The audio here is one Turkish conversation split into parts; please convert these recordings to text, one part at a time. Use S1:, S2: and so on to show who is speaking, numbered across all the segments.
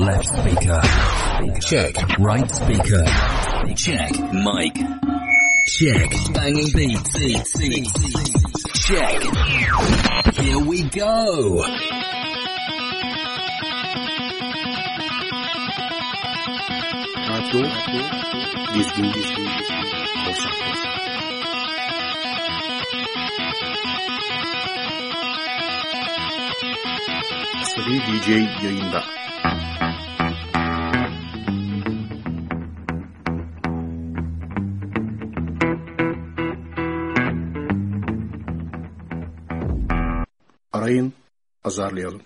S1: Left speaker. Check. Right speaker. Check. Mic. Check. Banging beats. Check. Here we go.
S2: Seri DJ yayında.
S3: pazarlayalım.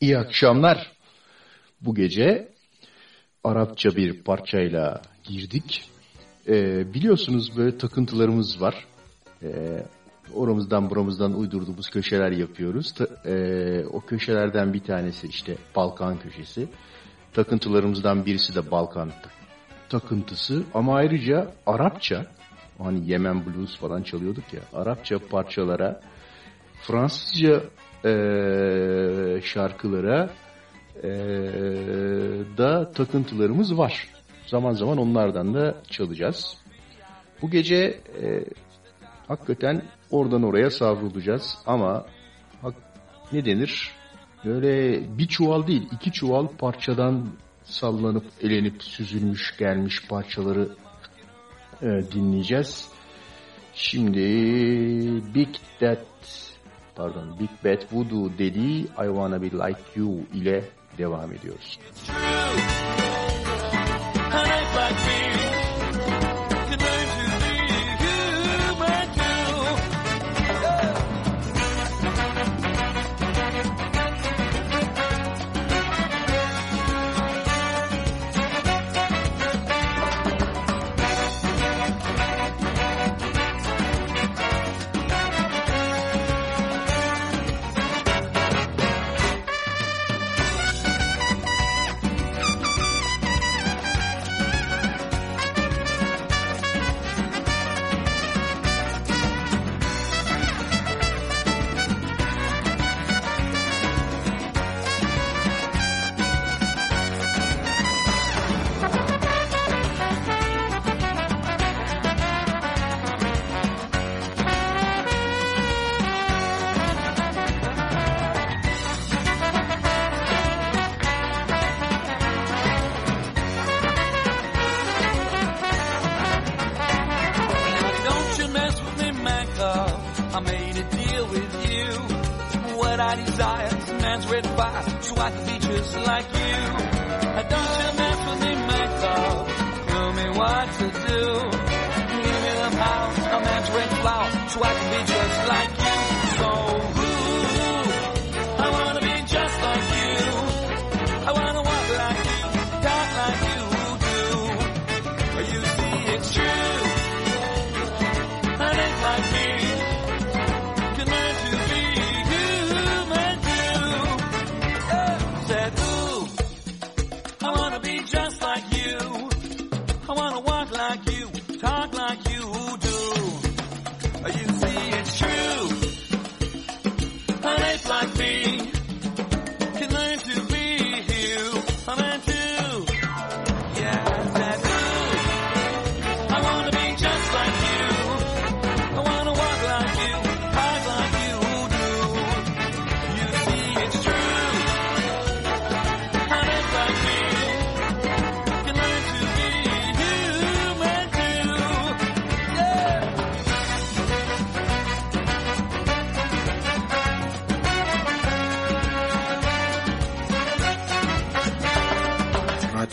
S2: İyi akşamlar. Bu gece Arapça bir parçayla girdik. Ee, biliyorsunuz böyle takıntılarımız var. Ee, oramızdan buramızdan uydurduğumuz köşeler yapıyoruz. Ee, o köşelerden bir tanesi işte Balkan köşesi. Takıntılarımızdan birisi de Balkan ta- takıntısı. Ama ayrıca Arapça, hani Yemen Blues falan çalıyorduk ya. Arapça parçalara, Fransızca ee, şarkılara ee, da takıntılarımız var. Zaman zaman onlardan da çalacağız. Bu gece ee, hakikaten oradan oraya savrulacağız ama hak, ne denir? Böyle bir çuval değil, iki çuval parçadan sallanıp, elenip, süzülmüş, gelmiş parçaları e, dinleyeceğiz. Şimdi Big That pardon Big Bad Voodoo dediği I Wanna Be Like You ile devam ediyoruz.
S4: It's true.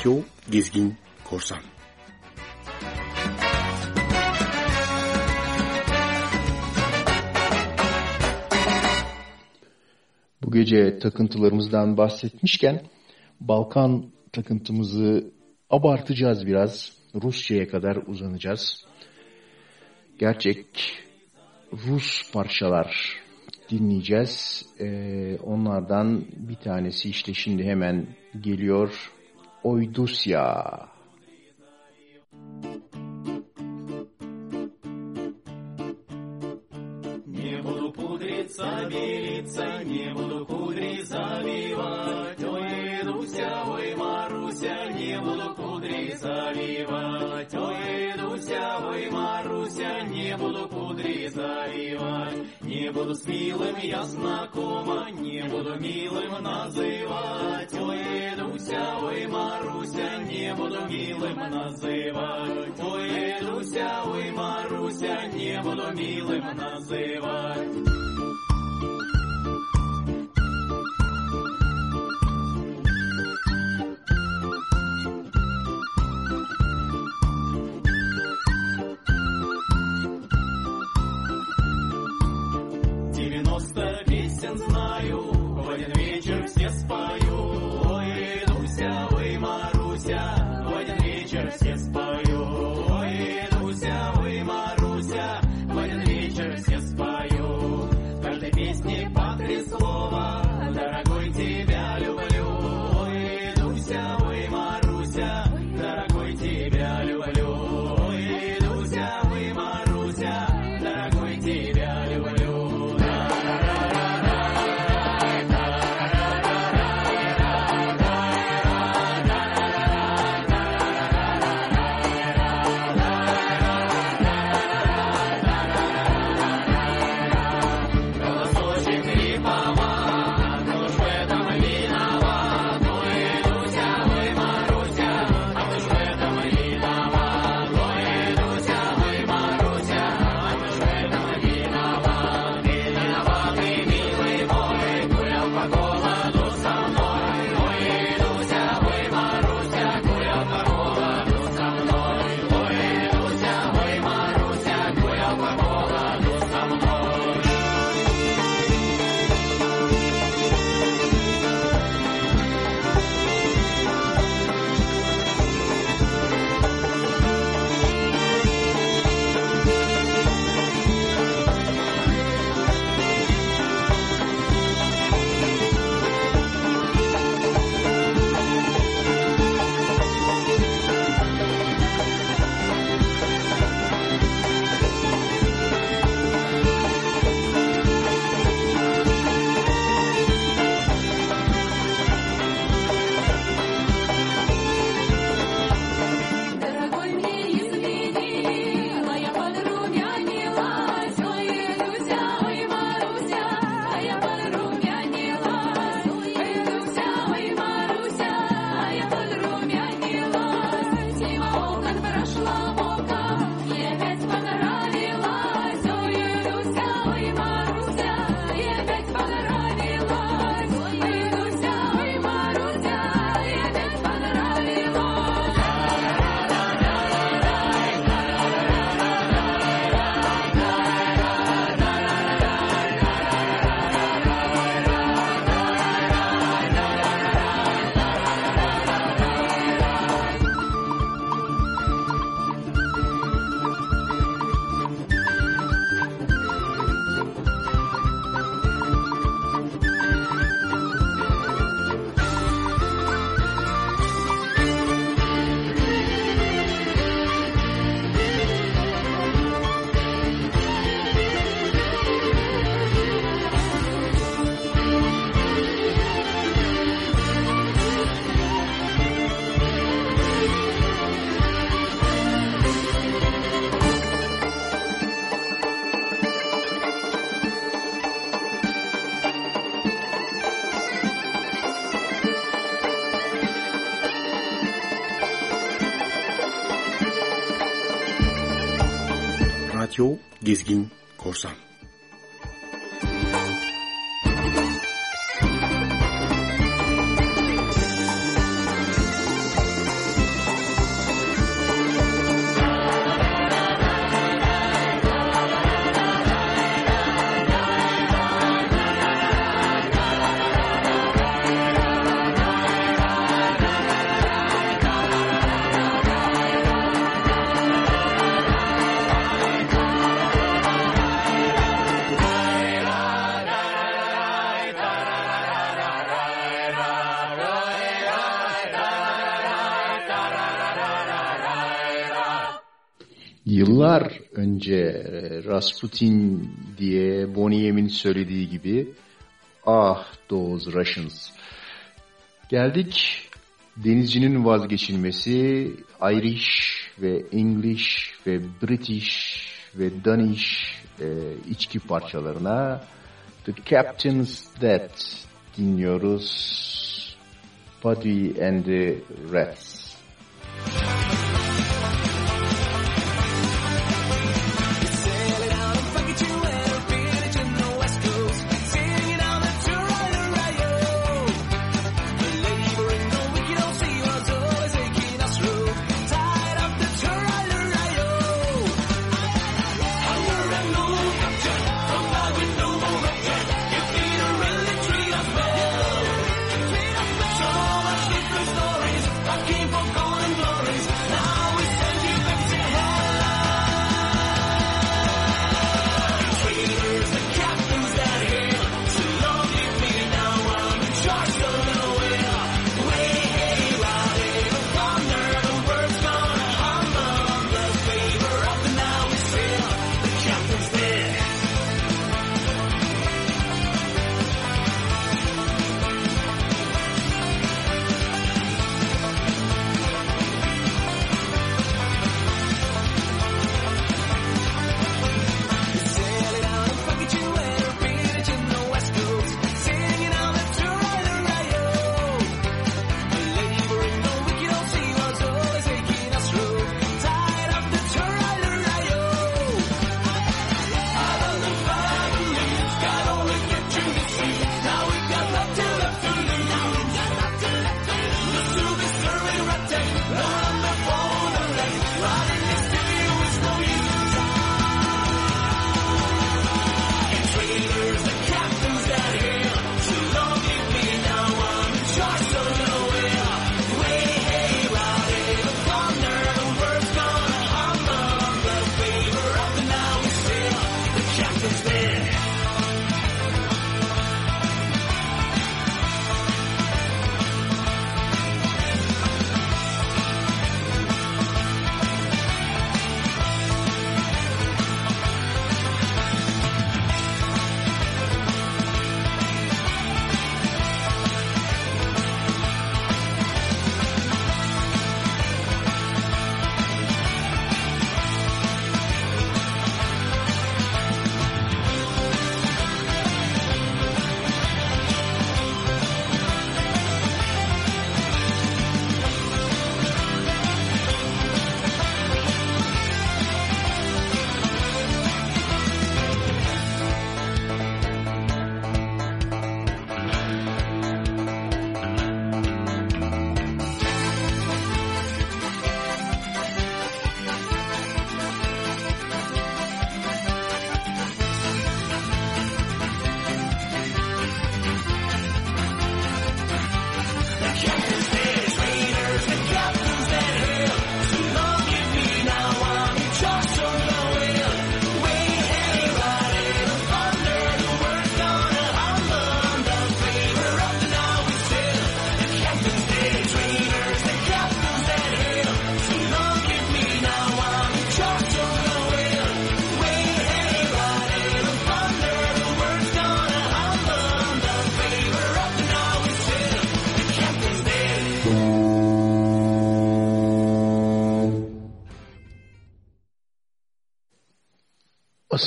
S5: Tokyo Gezgin Korsan.
S2: Bu gece takıntılarımızdan bahsetmişken Balkan takıntımızı abartacağız biraz. Rusya'ya kadar uzanacağız. Gerçek Rus parçalar dinleyeceğiz. Ee, onlardan bir tanesi işte şimdi hemen geliyor. oydus ya.
S6: Не буду пудриться, белиться, не буду кудри завивать. Ой, Дуся, ой, Маруся, не буду кудри завивать. Ой, Дуся, ой, Маруся, не буду кудри завивать. Не буду смелым я знакома, не буду милым называть. Ой, Дуся, ой, Маруся, не буду милым называть. Ой, Дуся, ой, Маруся, не буду милым называть. текста знаю, в один вечер все спою.
S2: dizgin korsan.
S4: Rasputin diye Bonnie Yem'in söylediği gibi ah those Russians. Geldik denizcinin vazgeçilmesi Irish ve English ve British ve Danish e, içki parçalarına The Captain's Death dinliyoruz. Buddy and the Rats.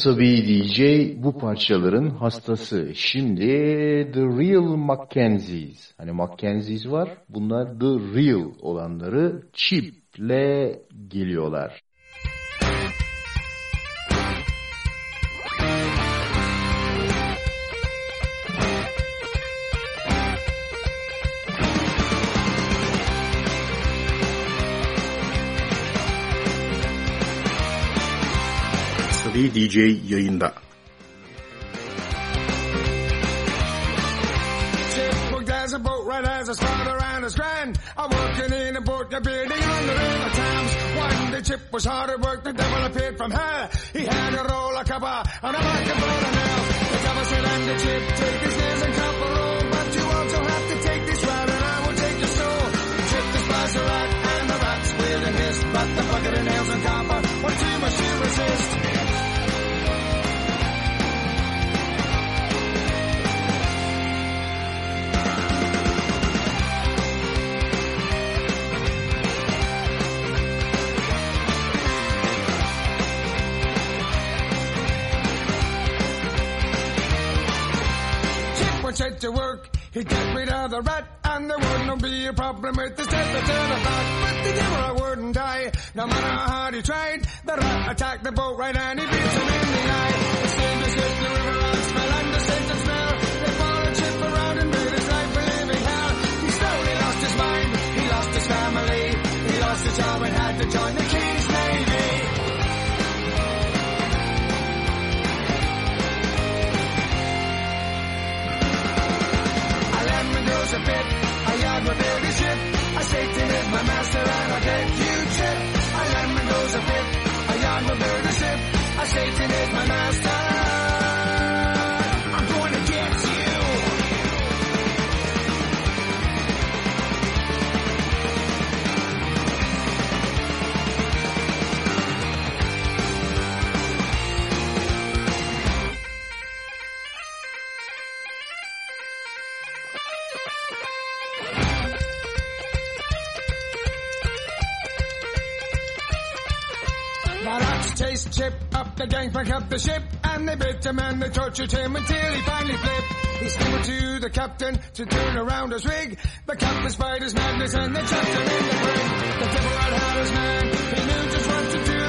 S4: Asabi DJ bu parçaların hastası. Şimdi The Real Mackenzies. Hani Mackenzies var. Bunlar The Real olanları Chip'le geliyorlar.
S5: Abi DJ yayında.
S7: A boat right as I start around the strand. I'm working in a boat, you're building on the river Thames. One day chip was hard at work, the devil appeared from. He had a roll copper a. The said, and the chip, take nails and copper roll. But you also have to take this rat and I will take your soul. Chip the rat and the rat squealed and hissed. But the bucket of nails and copper was too much resist. Set to work. He'd get rid of the rat, and there wouldn't be a problem with the to turn it back. But the devil wouldn't die, no matter how hard he tried. The rat attacked the boat right, and he beat him in the eye. The steam escaped the river and smell, and the scent and smell. They followed Chip around and made his life a living hell. He slowly lost his mind, he lost his family, he lost his job and had to join the King's knows a bit. I yard my baby ship. I Satan is my master and I bet you Chip. I land my nose a bit. I yard my baby ship. I Satan is my master. Chased Chip up the gangplank of the ship, and they bit him and they tortured him until he finally flipped. He stumbled to the captain to turn around his rig. The captain spied his madness and they chucked him in the brig. The devil had his man, he knew just what to do.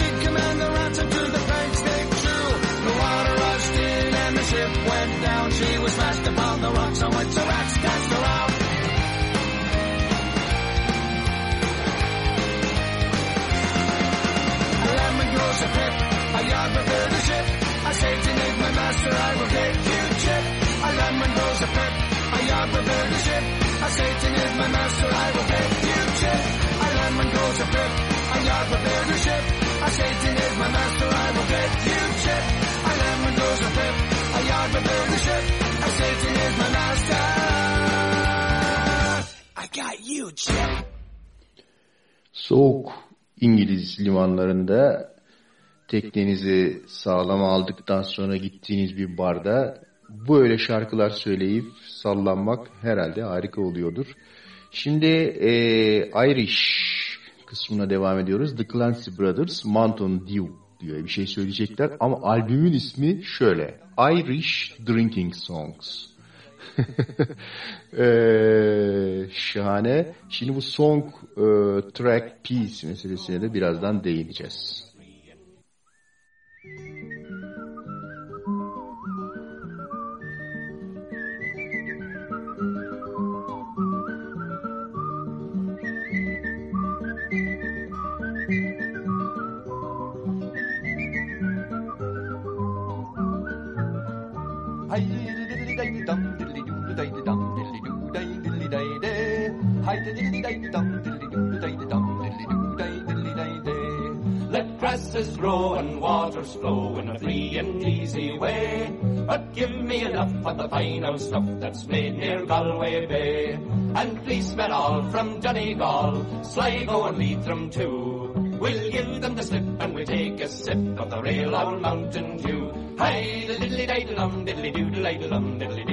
S7: He'd command the rats into the planks they drew. The water rushed in and the ship went down. She was smashed upon Satan is my master, I will get you chip. Lemon grows a pip, a yard will build a ship. A Satan is my master, I will get you chip. Lemon grows a pip, a yard will build a ship. A Satan is my master. I got you, chip.
S2: Soğuk İngiliz limanlarında teknenizi sağlam aldıktan sonra gittiğiniz bir barda böyle şarkılar söyleyip sallanmak herhalde harika oluyordur. Şimdi e, Irish kısmına devam ediyoruz. The Clancy Brothers Mountain Dew diyor bir şey söyleyecekler ama albümün ismi şöyle Irish Drinking Songs. Ee, şahane. Şimdi bu song e, track piece meselesine de birazdan değineceğiz.
S8: Hi
S6: Let grasses grow and waters flow in a free and easy way. But give me enough of the fine old stuff that's made near Galway Bay. And policemen all from Donegal, Sligo and Leitrim too. We'll give them the slip and we'll take a sip of the real old Mountain Dew. Hi, diddly diddly dum diddly doo diddly dum diddly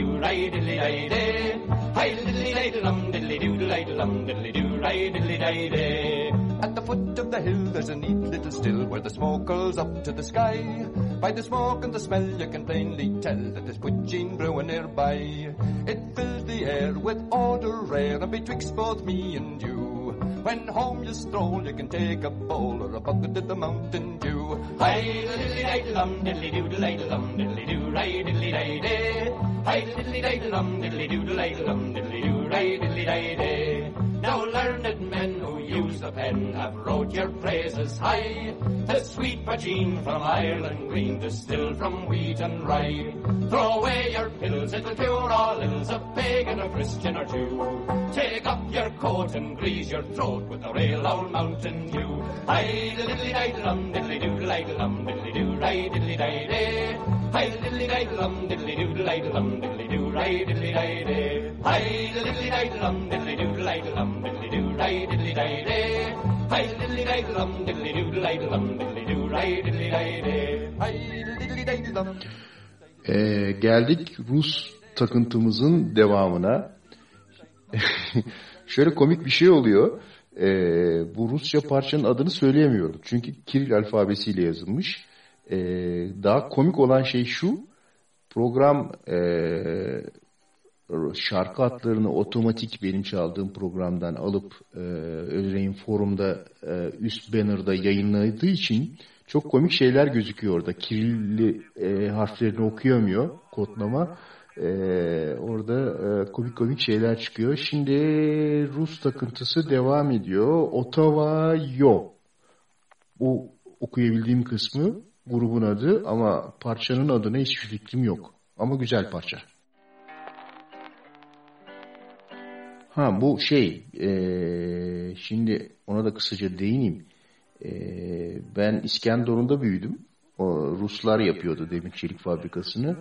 S6: doo.
S8: At the foot of the hill there's a neat little still where the smoke curls up to the sky. By the smoke and the smell you can plainly tell that there's poaching brewing nearby. It fills the air with odor rare and betwixt both me and you. When home you stroll you can take a bowl or a bucket of the Mountain Dew.
S6: Hi, diddly diddly dum diddly doo diddly dum diddly doo ray diddly day. Hi, diddly diddly dum diddly doo diddly dum diddly doo ray diddly day. Now learned men who use the pen have wrote your praises high. The sweet poteen from Ireland green, distilled from wheat and rye. Throw away your pills, it'll cure all ills, a pagan, a Christian or Jew. Take up your coat and grease your throat with a real old mountain dew. Hi, diddly diddly dum, diddly doo, diddly dum, diddly doo, diddly day day. Hi, diddly diddly dum, diddly doo, diddly dum, diddly doo, right, diddly day day. Hi, diddly diddly dum, diddly doo, diddly dum, diddly doo, right, diddly day day. Hi, diddly diddly dum, diddly doo, diddly dum, diddly doo, right, diddly day day. Hi, diddly diddly dum.
S2: Ee, geldik Rus takıntımızın devamına. Şöyle komik bir şey oluyor. Ee, bu Rusça parçanın adını söyleyemiyorum. Çünkü Kiril alfabesiyle yazılmış. Ee, daha komik olan şey şu. Program e, şarkı hatlarını otomatik benim çaldığım programdan alıp e, Özrey'in forumda e, üst banner'da yayınladığı için çok komik şeyler gözüküyor orada. Kirilli e, harflerini okuyamıyor kodlama. E, orada e, komik komik şeyler çıkıyor. Şimdi Rus takıntısı devam ediyor. Ottawa Yo. Bu okuyabildiğim kısmı grubun adı ama parçanın adına hiçbir fikrim yok. Ama güzel parça. Ha bu şey eee, şimdi ona da kısaca değineyim. Eee, ben İskenderun'da büyüdüm. O Ruslar yapıyordu demir çelik fabrikasını.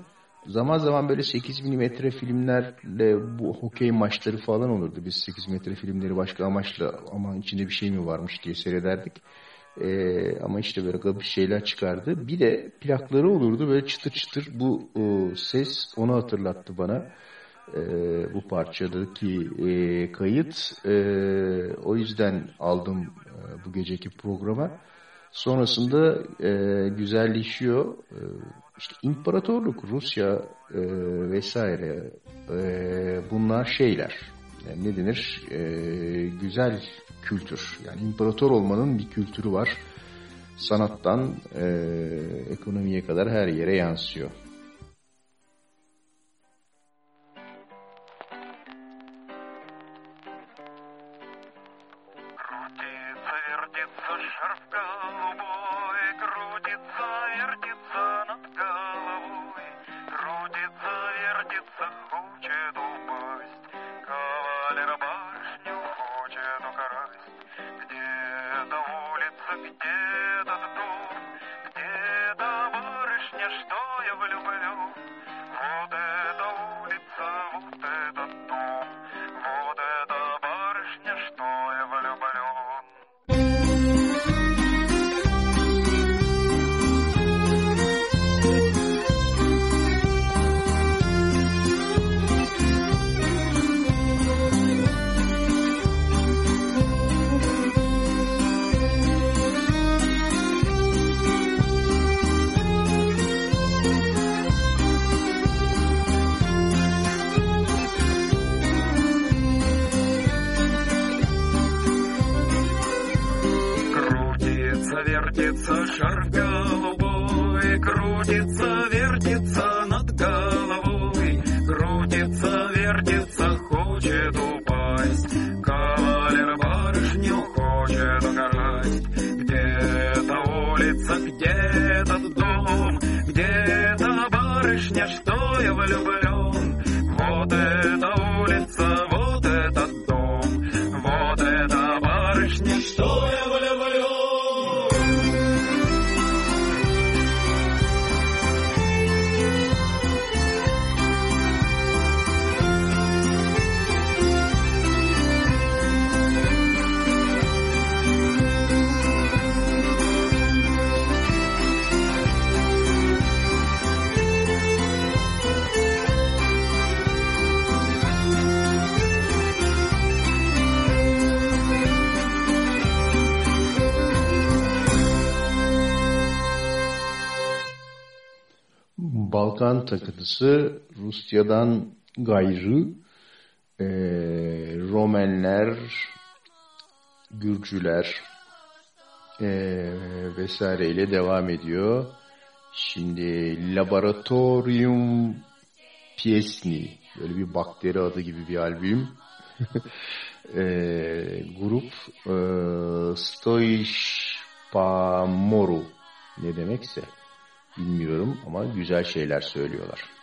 S2: Zaman zaman böyle 8 milimetre filmlerle bu hokey maçları falan olurdu. Biz 8 metre filmleri başka amaçla ama içinde bir şey mi varmış diye seyrederdik. Ee, ama işte böyle garip şeyler çıkardı. Bir de plakları olurdu böyle çıtır çıtır bu o, ses onu hatırlattı bana. Ee, bu parçadaki e, kayıt. Ee, o yüzden aldım e, bu geceki programa. Sonrasında e, güzelleşiyor. E, işte imparatorluk, Rusya e, vesaire e, bunlar şeyler. Yani ne denir? E, güzel kültür. Yani imparator olmanın bir kültürü var. Sanattan e, ekonomiye kadar her yere yansıyor.
S9: Te
S2: Balkan takıntısı Rusya'dan gayrı e, Romenler, Gürcüler e, vesaireyle devam ediyor. Şimdi Laboratorium Piesni böyle bir bakteri adı gibi bir albüm.
S10: e, grup e, Stoishpamoru ne demekse bilmiyorum ama güzel şeyler söylüyorlar.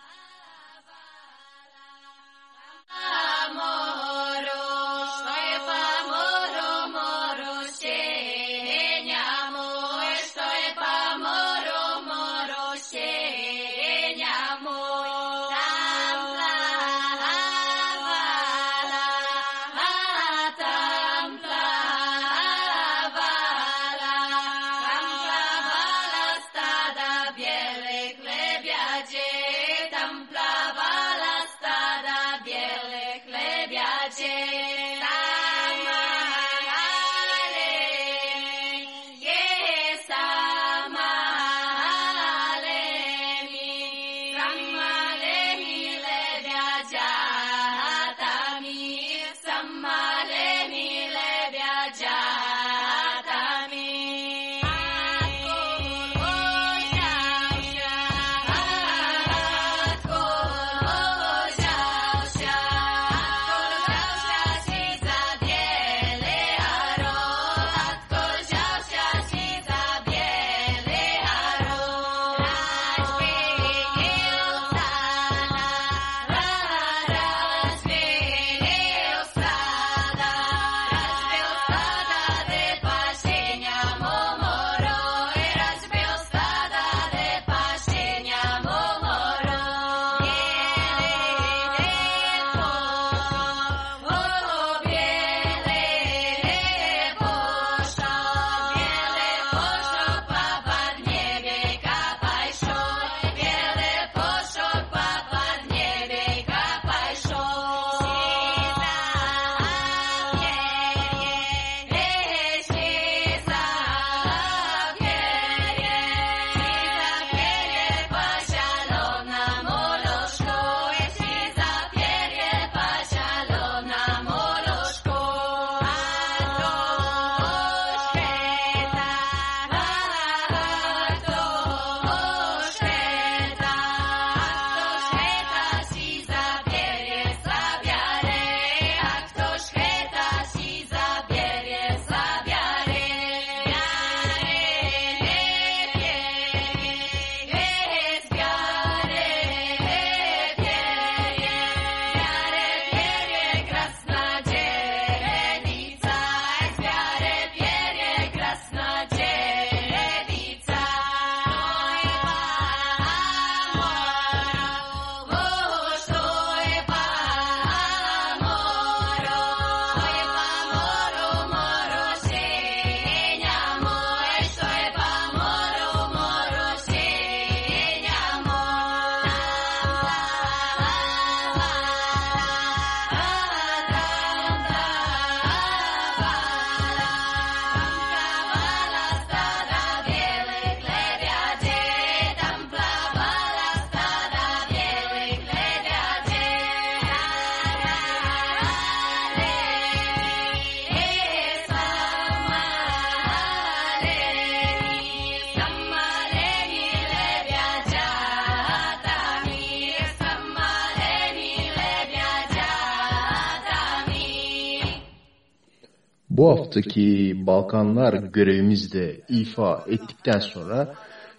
S10: Haftaki Balkanlar görevimizde ifa ettikten sonra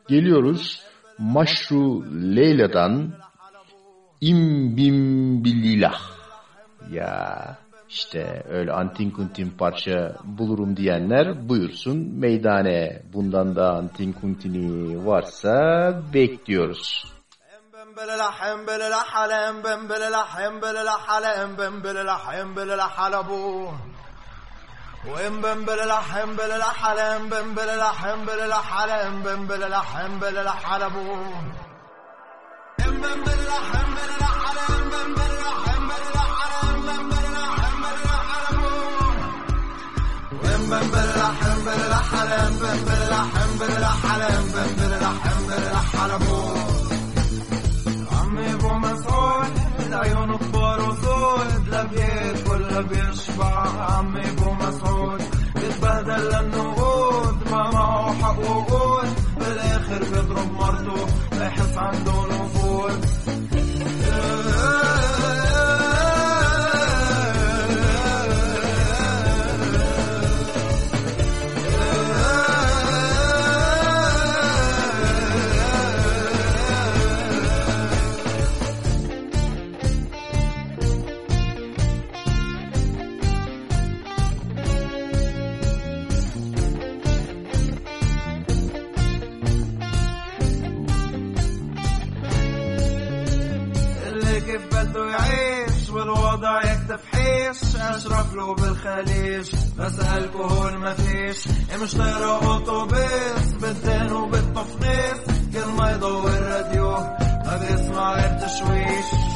S10: geliyoruz Maşru Leyla'dan İmbimbililah. Ya işte öyle antin kuntin parça bulurum diyenler buyursun meydane. Bundan da antin kuntini varsa bekliyoruz.
S11: وإمبمبللح إمبللح بنبل إمبمبللح بل على بنبل إمبللح على بوم بنبل إمبللح على إمبمبللح بنبل على إمبمبللح إمبللح بنبل بوم وإمبمبللح إمبللح بنبل إمبمبللح إمبللح على بنبل إمبللح على بوم عمي بو مسعود العيون الطويلة لا بياكل لا بيشبع عمي أبو مسعود. بيتبهدل للنقود ما معه حق وقود. بالآخر بيضرب مرته ليحس عنده نفوذ. يجيب بلده يعيش والوضع يكتف حيش. أشرف له بالخليج بسألكو هون مفيش مش طيرة أوتوبيس بالدين وبالتفنيس كل ما يضوي الراديو ما بيسمع غير تشويش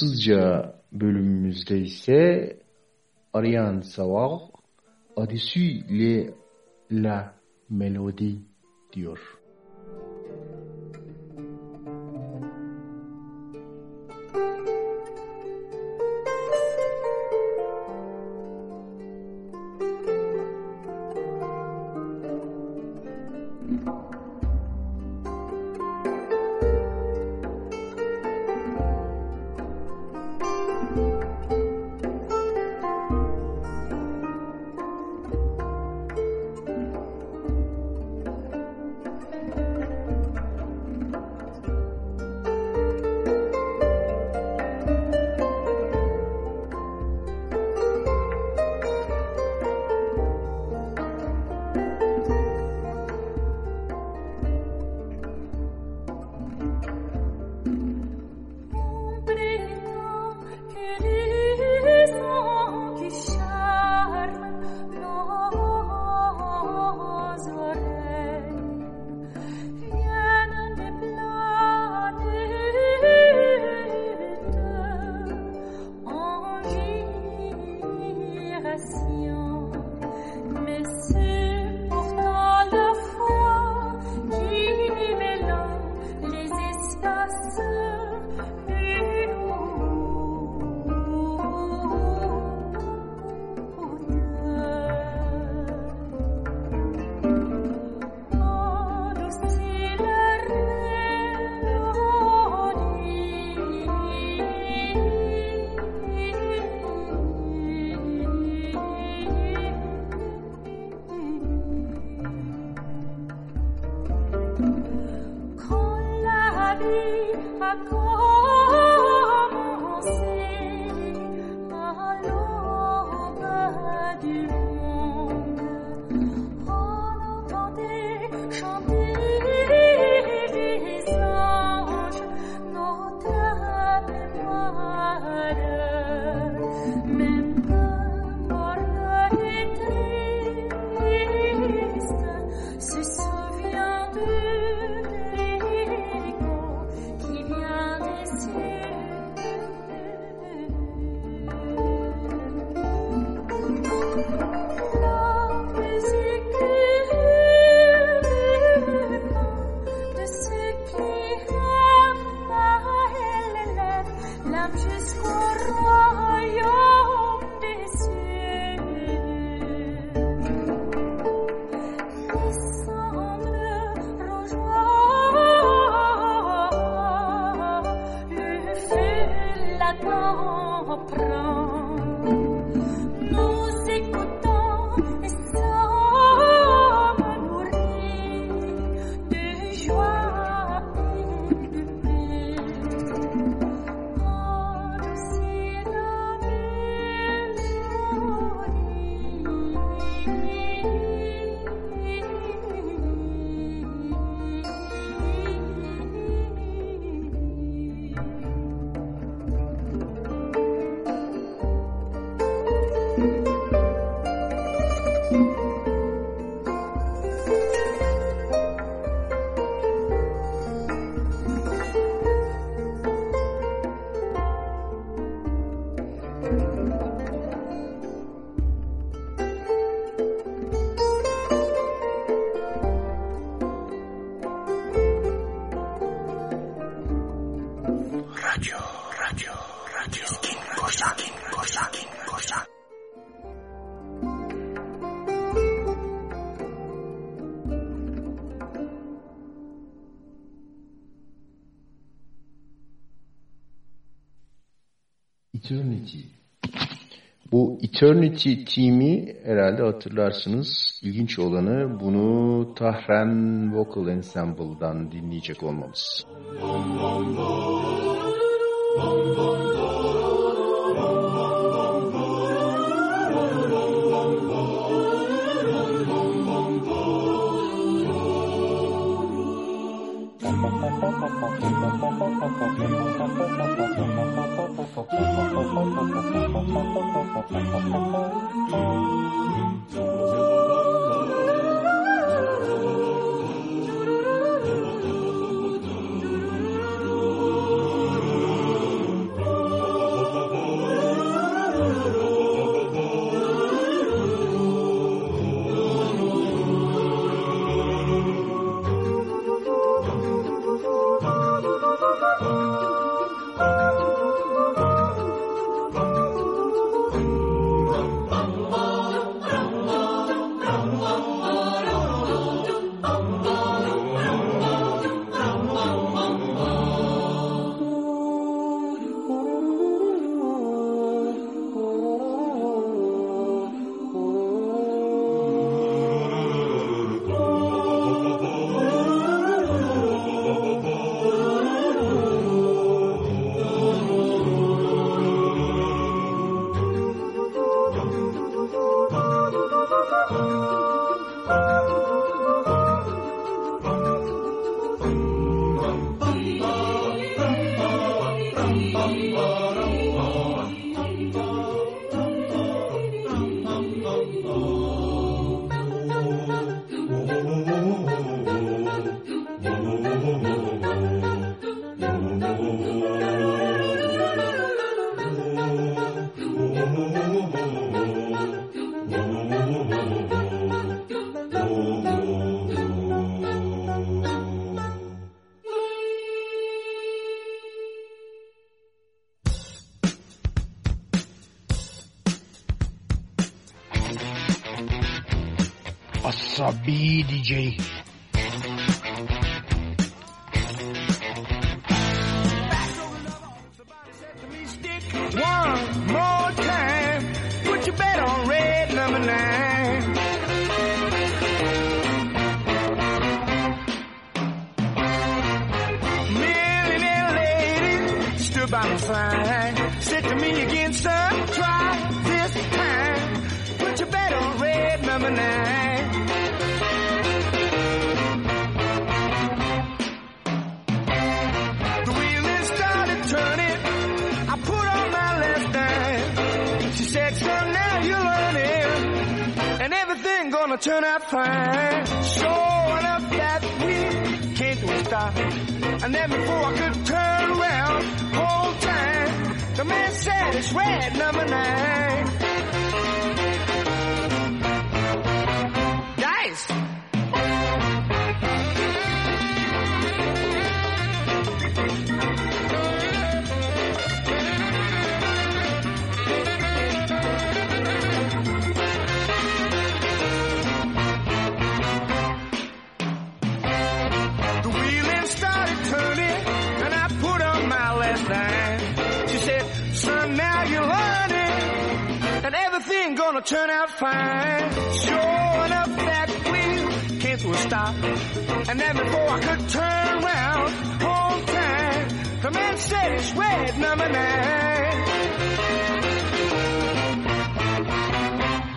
S12: Fransızca bölümümüzde ise arayan savoir au-dessus le la mélodie diyor.
S2: Eternity Team'i herhalde hatırlarsınız. İlginç olanı bunu Tahren Vocal Ensemble'dan dinleyecek olmamız.
S13: Asabi
S7: Oh, oh, oh, oh, oh, DJ. And then before I could turn around, home time, the man said it's red number nine.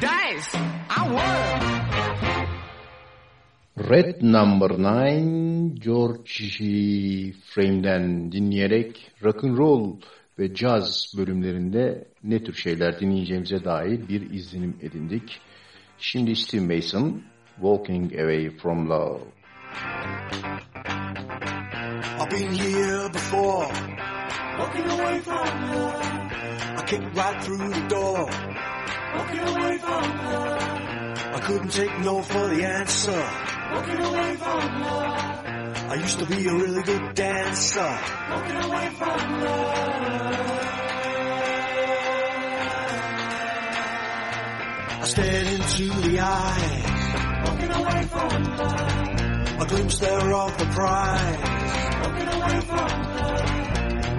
S7: Dice, I won.
S2: Red Number 9 George Frame'den dinleyerek rock and roll ve caz bölümlerinde ne tür şeyler dinleyeceğimize dair bir izlenim edindik. Şimdi Steve Mason Walking Away From Love.
S14: I've been here before, walking away from love. I kicked right through the door, walking away from love. I couldn't take no for the answer, walking away from love. I used to be a really good dancer, walking away from love. I stared into the eyes, walking away from love. A glimpse there of the prize, walking away from love.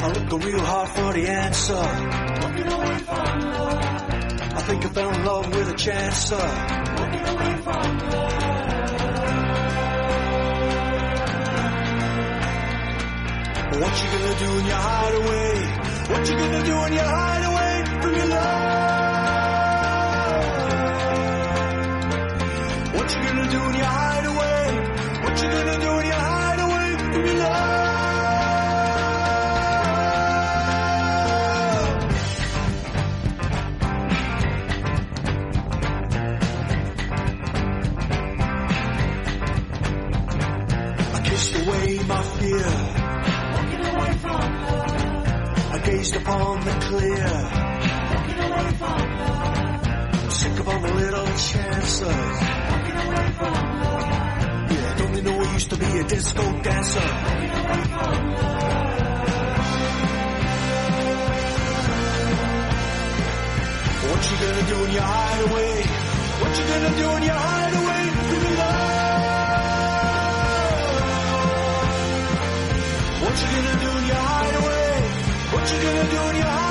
S14: I look real hard for the answer. Walking away from love. I think I fell in love with a chancer. Walking away from love. What you gonna do in your hideaway? What you gonna do in your hideaway from your love? What you gonna do in your hideaway? What you gonna do in your hideaway from your love? I kissed away my fear. Walking away from love. I gazed upon the clear. Walking away from love. Sick of all the little chances. Walking away from love. Used to be a disco dancer? What you gonna do in your hideaway? What you gonna do in your hideaway? Me love. What you gonna do in your hideaway? What you gonna do in your hideaway?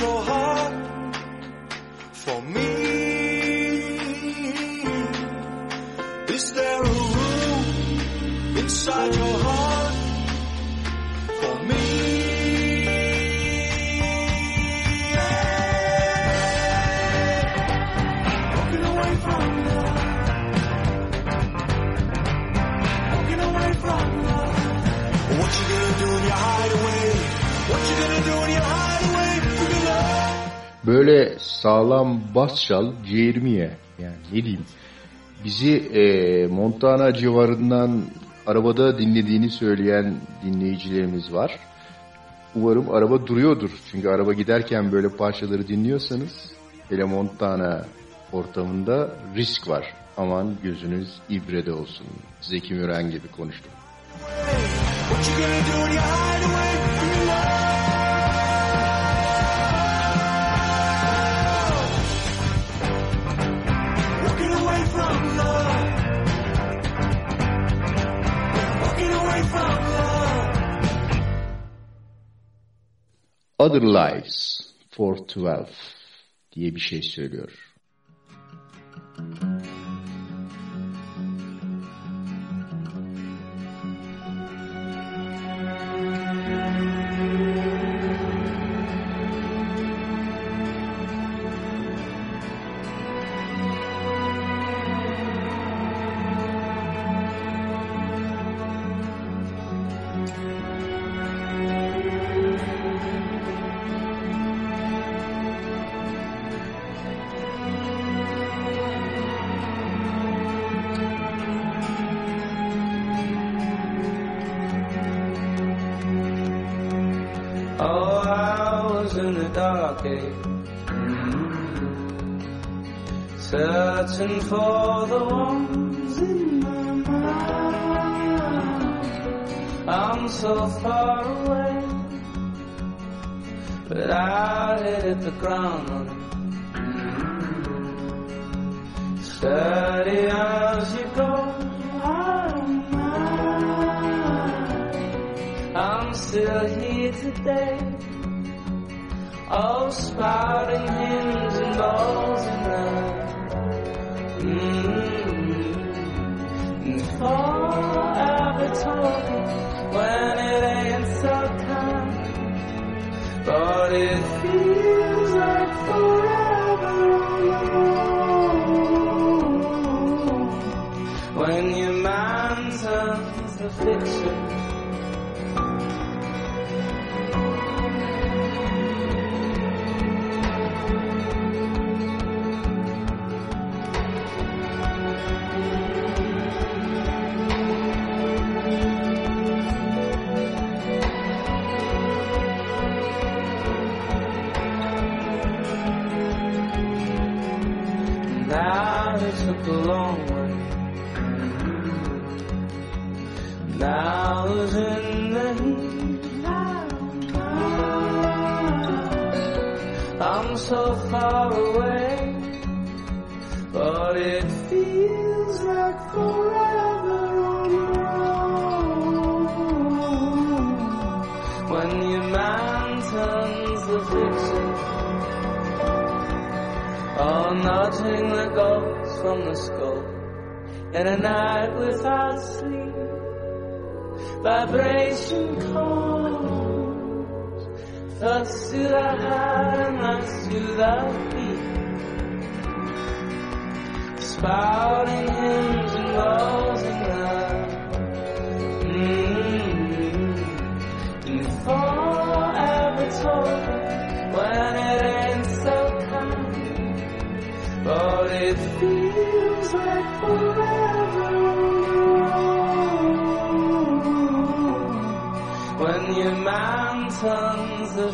S14: Your heart
S4: Böyle sağlam bas çal ciğerimi ye. Yani ne diyeyim. Bizi e, Montana civarından arabada dinlediğini söyleyen dinleyicilerimiz var. Umarım araba duruyordur. Çünkü araba giderken böyle parçaları dinliyorsanız hele Montana ortamında risk var. Aman gözünüz ibrede olsun. Zeki Müren gibi konuştum.
S14: What you gonna do your hideaway? Give
S4: Other Lives 412 diye bir şey söylüyor.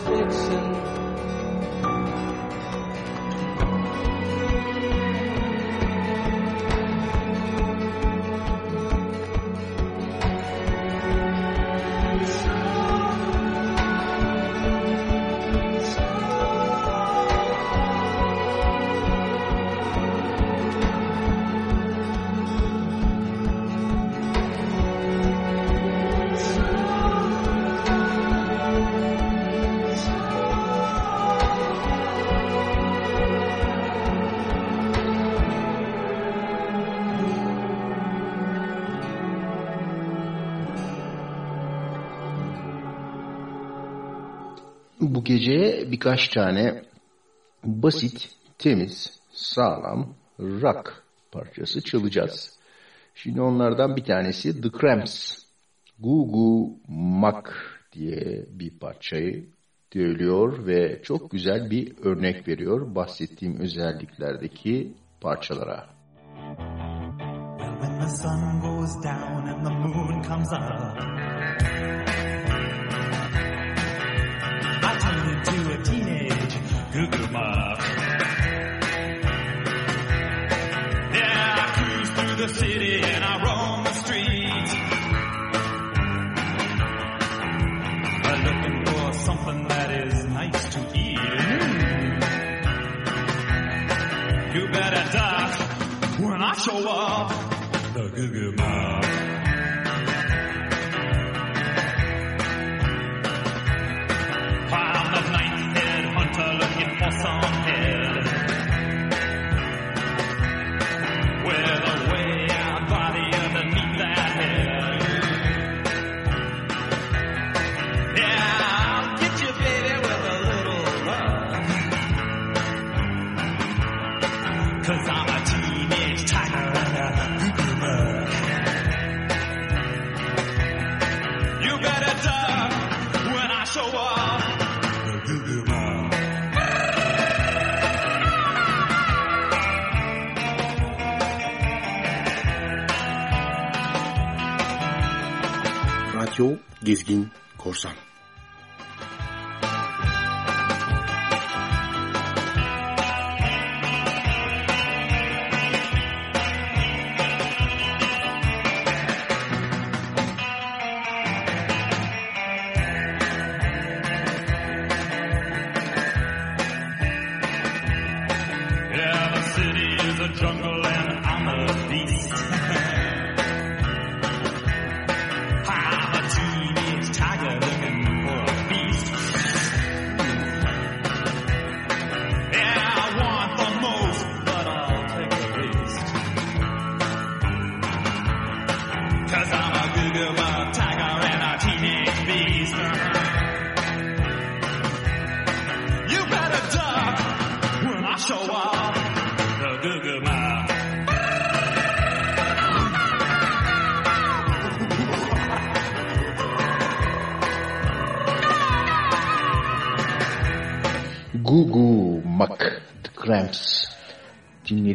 S15: Fix it.
S2: Birkaç tane basit, temiz, sağlam rock parçası çalacağız. Şimdi onlardan bir tanesi The Cramps. Goo Mac diye bir parçayı söylüyor ve çok güzel bir örnek veriyor bahsettiğim özelliklerdeki parçalara.
S16: When the sun goes down and the moon comes up, I turn into a teenage goo-goo. Yeah, I cruise through the city and I roam the streets. I'm looking for something that is nice to eat. You better duck when I show up. The goo-goo mob. song.
S5: Radyo Gezgin Korsan.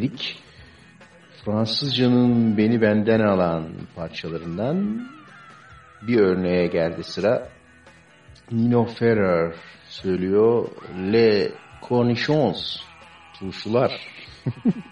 S2: Dinledik. Fransızcanın beni benden alan parçalarından bir örneğe geldi sıra. Nino Ferrer söylüyor Le Cornichons, turşular.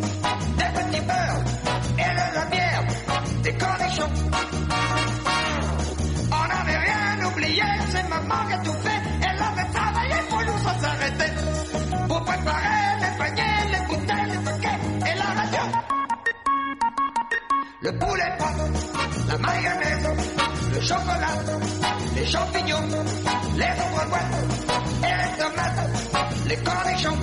S14: mayonnaise, le chocolat, les champignons, les boîtes et les tomates, les cornichons.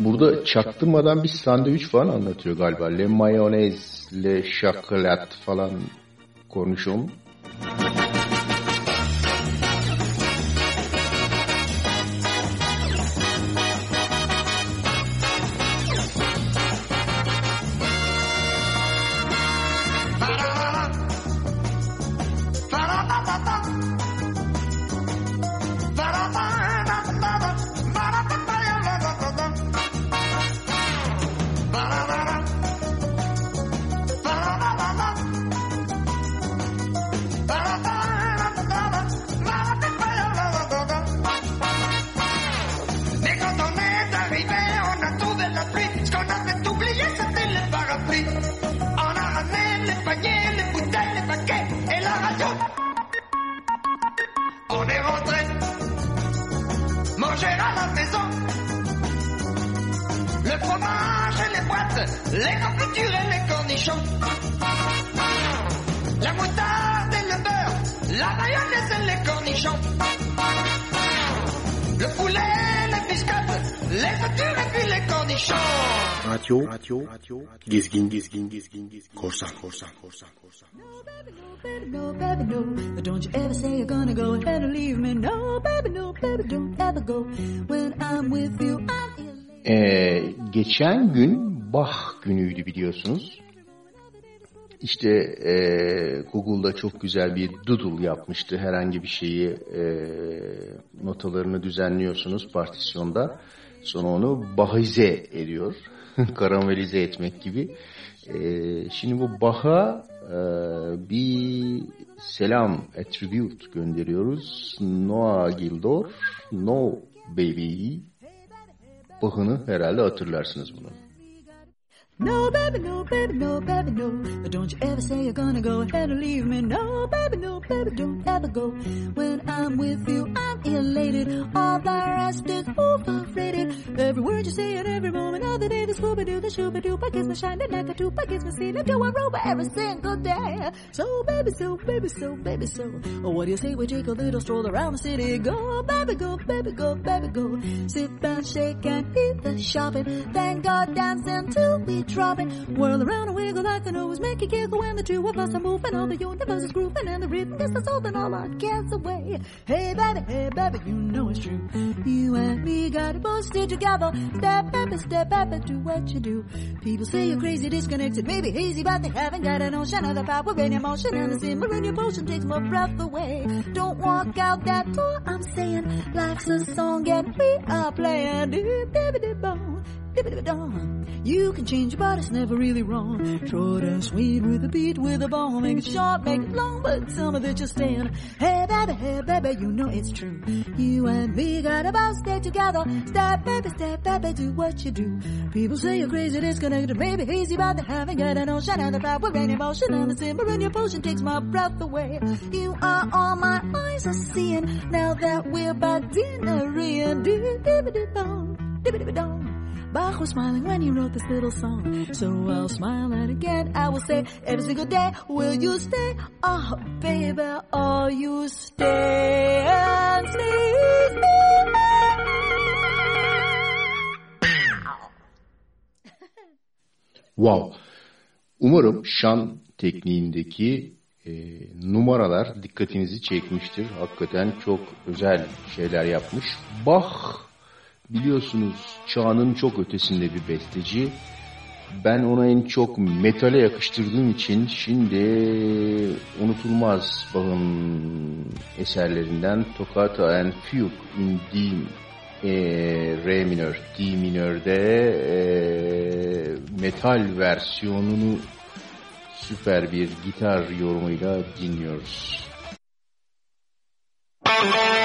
S2: Burada çaktırmadan bir sandviç falan anlatıyor galiba. Le mayonez, le şokolat falan konuşuyorum.
S14: Cornichons. Le poulet, les biscottes, les durs et puis les cornichons.
S5: Radyo, radyo, gezgin, gezgin, gezgin, gezgin, korsan, korsan, korsan, korsan.
S17: No, baby, no. Don't you ever say you're gonna go ahead and leave me. No, baby, no, baby, don't ever go. When I'm with you, I'm
S2: Ee, geçen gün Bach günüydü biliyorsunuz. İşte e, Google'da çok güzel bir doodle yapmıştı. Herhangi bir şeyi e, notalarını düzenliyorsunuz partisyonda. Sonra onu bahize ediyor. Karamelize etmek gibi. E, şimdi bu Bach'a e, bir selam, attribute gönderiyoruz. Noah Gildor, No Baby. Bach'ını herhalde hatırlarsınız bunu.
S17: No, baby, no, baby, no, baby, no. But Don't you ever say you're gonna go ahead and leave me. No, baby, no, baby, don't ever go. When I'm with you, I'm elated. All the rest is overrated. Every word you say at every moment of the day, the scooby doo, the shooby doo, I kiss me shining like a tube, I kiss me see do a rover every single day. So, baby, so, baby, so, baby, so. Oh, what do you say we take a little stroll around the city? Go, baby, go, baby, go, baby, go. Sit and shake and eat the shopping. Then go dancing till we drop. Whirl around and wiggle like an always make it giggle when the two of us are moving. All the universe is grooving and the rhythm us holding all our cares away. Hey, baby, hey, baby, you know it's true. You and me got it both stay together. Step baby, step baby, do what you do. People say you're crazy, disconnected, maybe hazy, but they haven't got an ocean of the power in emotion and the simmer in your potion takes my breath away. Don't walk out that door, I'm saying. Life's a song and we are playing. You can change, but it's never really wrong. Short and sweet with a beat, with a ball. Make it short, make it long, but tell me that you're staying. Hey, baby, hey, baby, you know it's true. You and me got about stay together. Step, baby, step, baby, do what you do. People say you're crazy, disconnected, maybe hazy, but they haven't got an ocean and the power in emotion and the simmer in your potion takes my breath away. You are all my eyes are seeing now that we're by dinner in. Dip-dip-dip-dong, dip-dip-dong. Bach was smiling when he wrote this little song. So I'll smile and again I will say every single day, will you stay? Oh, baby, oh, you stay and sleep.
S2: Wow. Umarım şan tekniğindeki e, numaralar dikkatinizi çekmiştir. Hakikaten çok özel şeyler yapmış. Bach biliyorsunuz çağının çok ötesinde bir besteci. Ben ona en çok metale yakıştırdığım için şimdi unutulmaz Bach'ın eserlerinden Toccata and Fugue in D e, Re minör, D minörde e, metal versiyonunu süper bir gitar yorumuyla dinliyoruz. Tube.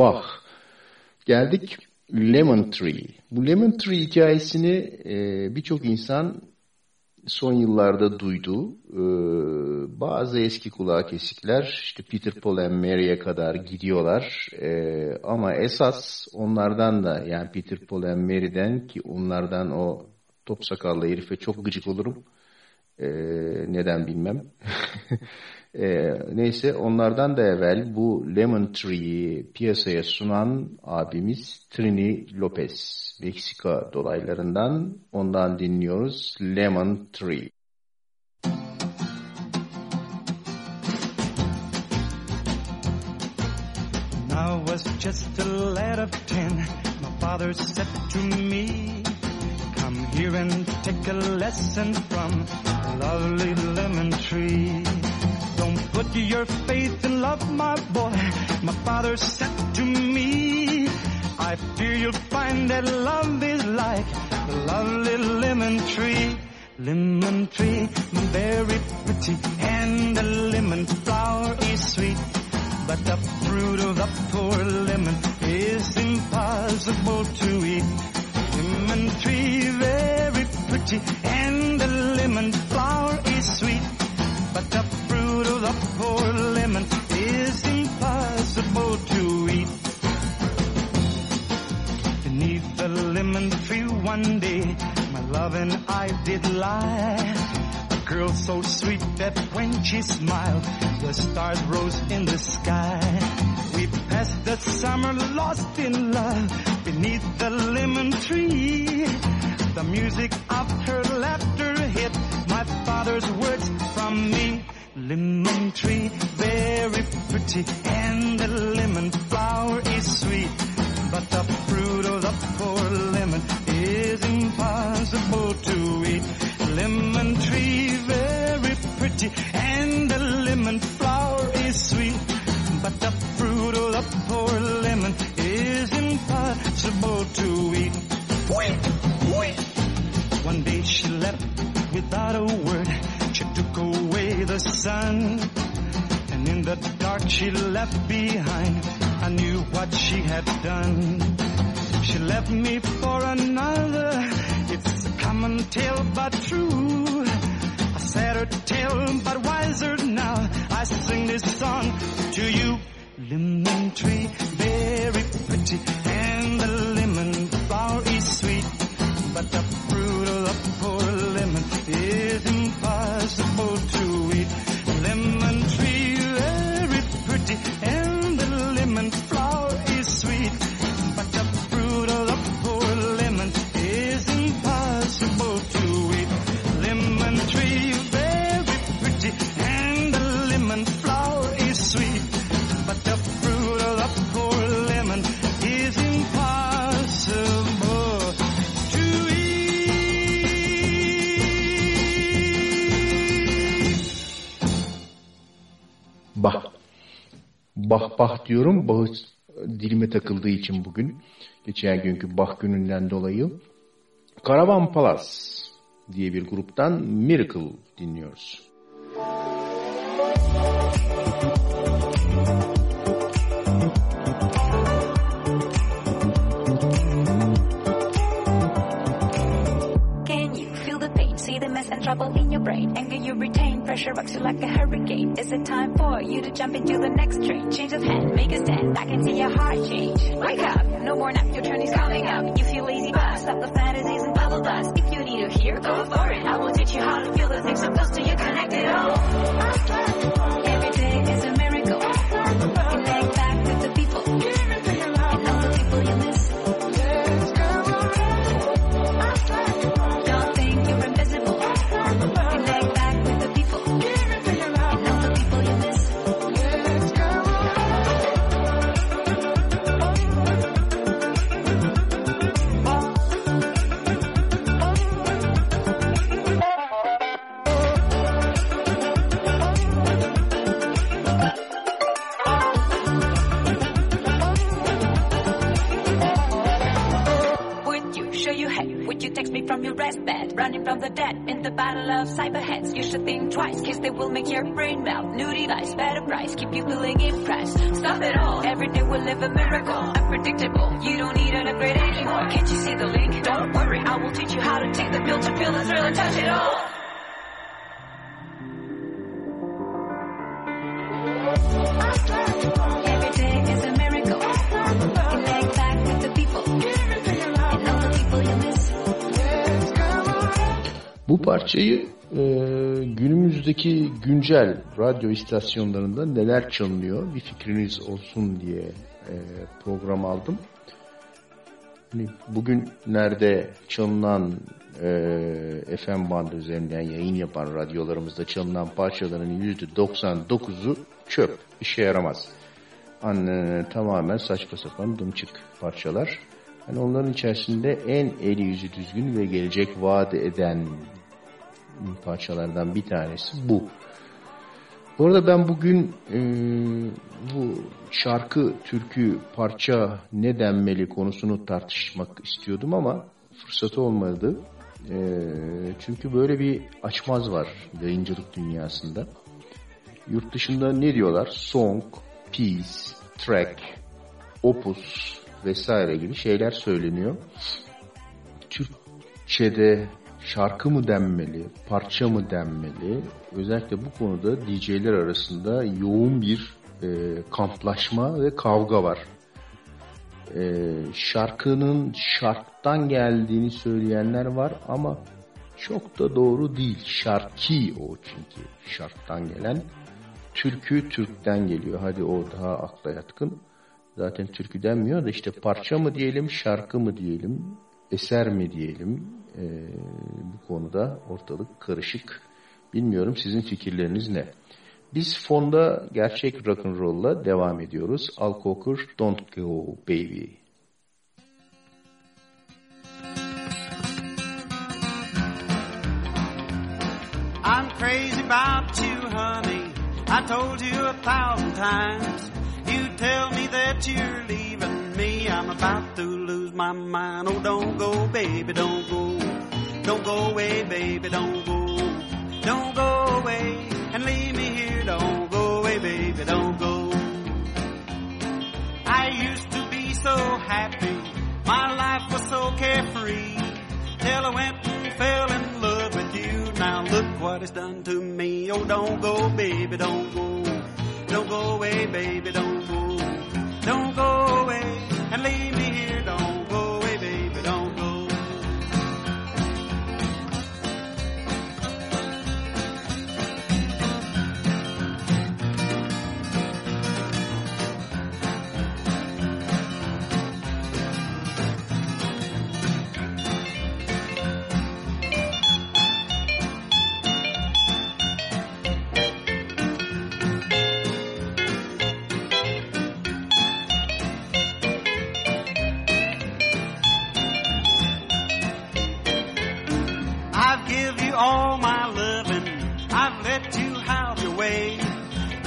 S2: Bach. Geldik Lemon Tree. Bu Lemon Tree hikayesini e, birçok insan son yıllarda duydu. E, bazı eski kulağı kesikler işte Peter Paul and Mary'e kadar gidiyorlar. E, ama esas onlardan da yani Peter Paul and Mary'den ki onlardan o top sakallı herife çok gıcık olurum. E, neden bilmem. E, neyse onlardan da evvel bu Lemon Tree'yi piyasaya sunan abimiz Trini Lopez. Meksika dolaylarından ondan dinliyoruz Lemon Tree.
S18: I was just a lad of ten, my father said to me, Come here and take a lesson from the lovely lemon tree. Put your faith in love, my boy. My father said to me, I fear you'll find that love is like the lovely lemon tree. Lemon tree, very pretty, and the lemon flower is sweet. But the fruit of the poor lemon is impossible to eat. Lemon tree very pretty and the lemon flower is sweet. But the of the poor lemon is impossible to eat. Beneath the lemon tree one day, my love and I did lie. A girl so sweet that when she smiled, the stars rose in the sky. We passed the summer lost in love beneath the lemon tree. The music of her laughter hit my father's words from me. Lemon tree, very pretty, and the lemon flower is sweet. But the fruit of the poor lemon is impossible to eat. Lemon tree, very pretty, and the lemon flower is sweet. But the fruit of the poor lemon is impossible to eat. One day she left without a word. The sun. And in the dark she left behind. I knew what she had done. She left me for another. It's a common tale but true. A sadder tale but wiser now. I sing this song to you. Lemon tree, very
S2: Bah bah diyorum. Bahı dilime takıldığı için bugün. Geçen günkü bah gününden dolayı. Karavan Palace diye bir gruptan Miracle dinliyoruz.
S19: And trouble in your brain. Anger you retain, pressure rocks you like a hurricane. Is it time for you to jump into the next train? Change of hand, make a stand. I can see your heart change. Wake up, no more nap, your turn is coming up. You feel lazy, but stop the fantasies and bubble dust. If you need to hear, go for it. I will teach you how to feel the things so close to you, Connect connected all. From your rest bed? Running from the dead in the battle of cyberheads. You should think twice, cause they will make your brain melt. New device, better price, keep you feeling impressed. Stop it all, every day we'll live a miracle. Unpredictable, you don't need an upgrade anymore. Can't you see the link? Don't worry, I will teach you how to take the pill to feel the thrill and touch it all.
S2: Bu parçayı e, günümüzdeki güncel radyo istasyonlarında neler çalınıyor bir fikriniz olsun diye e, program aldım. Hani bugün nerede çalınan e, FM bandı üzerinden yayın yapan radyolarımızda çalınan parçaların %99'u çöp, işe yaramaz. Anne, tamamen saçma sapan dımçık parçalar. Yani onların içerisinde en eli yüzü düzgün ve gelecek vaat eden parçalardan bir tanesi bu. Bu arada ben bugün e, bu şarkı, türkü, parça ne denmeli konusunu tartışmak istiyordum ama fırsatı olmadı. E, çünkü böyle bir açmaz var yayıncılık dünyasında. Yurt dışında ne diyorlar? Song, piece, track, opus vesaire gibi şeyler söyleniyor. Türkçe'de şarkı mı denmeli, parça mı denmeli? Özellikle bu konuda DJ'ler arasında yoğun bir e, kamplaşma ve kavga var. E, şarkının şarktan geldiğini söyleyenler var ama çok da doğru değil. Şarki o çünkü şarktan gelen. Türkü Türk'ten geliyor. Hadi o daha akla yatkın. Zaten türkü denmiyor da işte parça mı diyelim, şarkı mı diyelim, eser mi diyelim. E, bu konuda ortalık karışık. Bilmiyorum sizin fikirleriniz ne? Biz fonda gerçek rock'n'roll'la devam ediyoruz. Al Coker, Don't Go Baby.
S20: I'm crazy about you, honey. I told you a thousand times. You tell me that you're leaving. I'm about to lose my mind. Oh, don't go, baby, don't go. Don't go away, baby, don't go. Don't go away and leave me here. Don't go away, baby, don't go. I used to be so happy. My life was so carefree. Till I went and fell in love with you. Now look what it's done to me. Oh, don't go, baby, don't go. Don't go away, baby, don't go. Don't go away and leave me here. Don't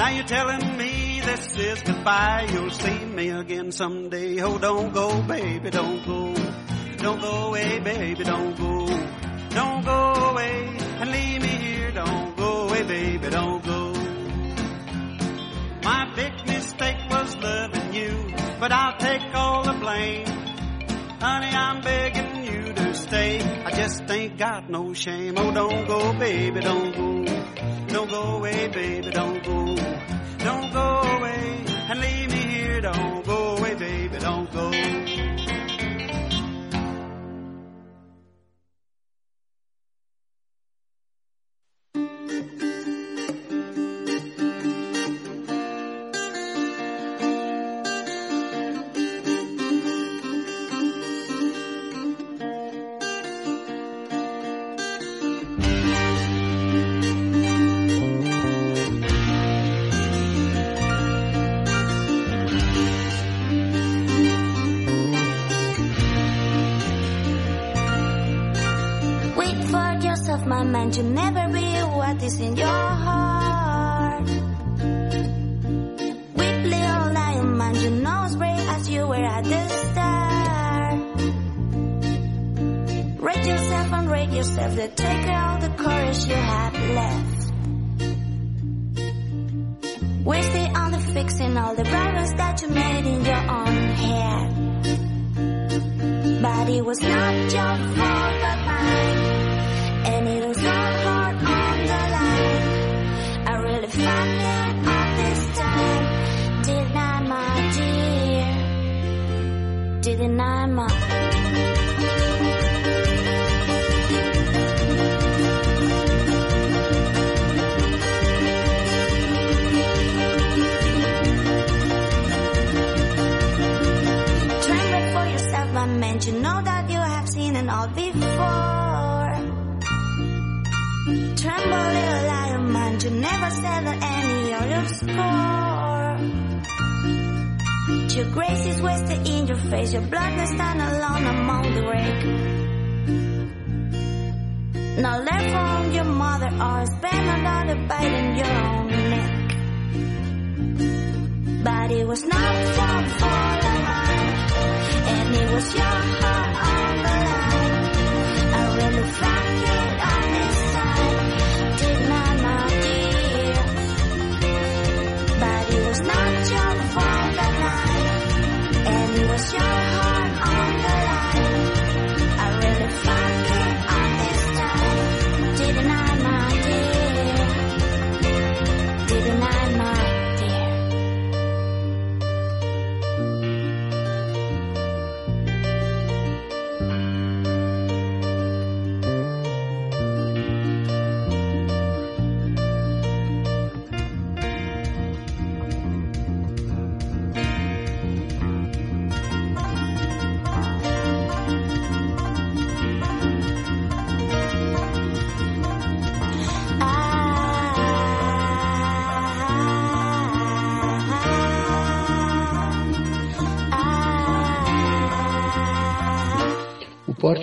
S20: Now you're telling me this is goodbye. You'll see me again someday. Oh, don't go, baby, don't go. Don't go away, baby, don't go. Don't go away and leave me here. Don't go away, baby, don't go. My big mistake was loving you, but I'll take all the blame. Honey, I'm begging you to stay. I just ain't got no shame. Oh, don't go, baby, don't go. Don't go away, baby, don't go. Don't go away and leave me here. Don't go away, baby, don't go.
S21: you never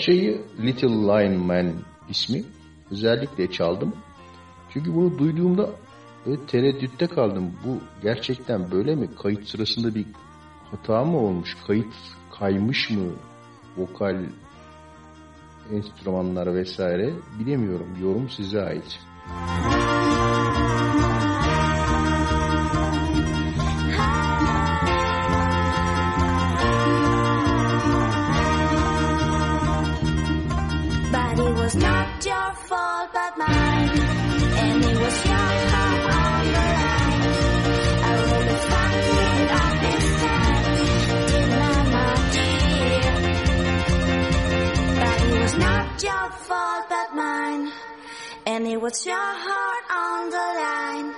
S2: parçayı Little Lion Man ismi özellikle çaldım. Çünkü bunu duyduğumda böyle tereddütte kaldım. Bu gerçekten böyle mi? Kayıt sırasında bir hata mı olmuş? Kayıt kaymış mı? Vokal enstrümanlar vesaire bilemiyorum. Yorum size ait.
S21: But Was your heart on the line.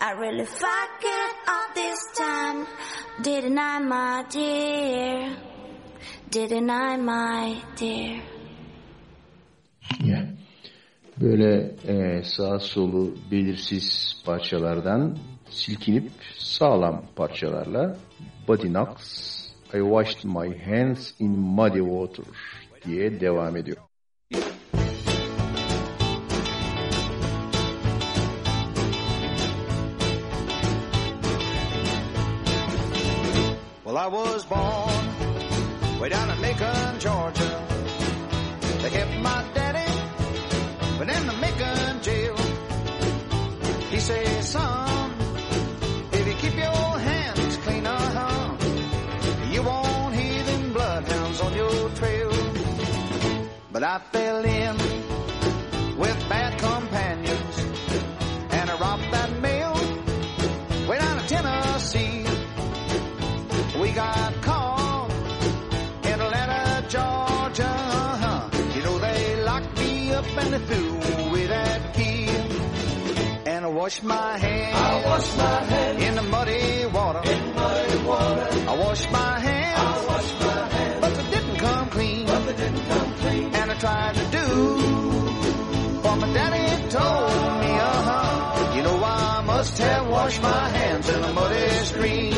S21: I really fucked it up this time. Didn't I, my dear? Didn't I, my dear?
S2: Ya, Böyle e, sağ solu belirsiz parçalardan silkinip sağlam parçalarla Body Knocks I washed my hands in muddy water diye devam ediyor.
S22: I was born way down in Macon, Georgia. They kept my daddy, but in the Macon jail. He says, son, if you keep your hands clean, uh-huh, you won't hear them bloodhounds on your trail. But I fell in Washed my hands. I washed my hands in the muddy water. In muddy water. I washed my hands. I washed my hands, but they didn't come clean. But they didn't come clean. And I tried to do what my daddy told me. Uh huh. You know why I must have washed my hands in a muddy stream.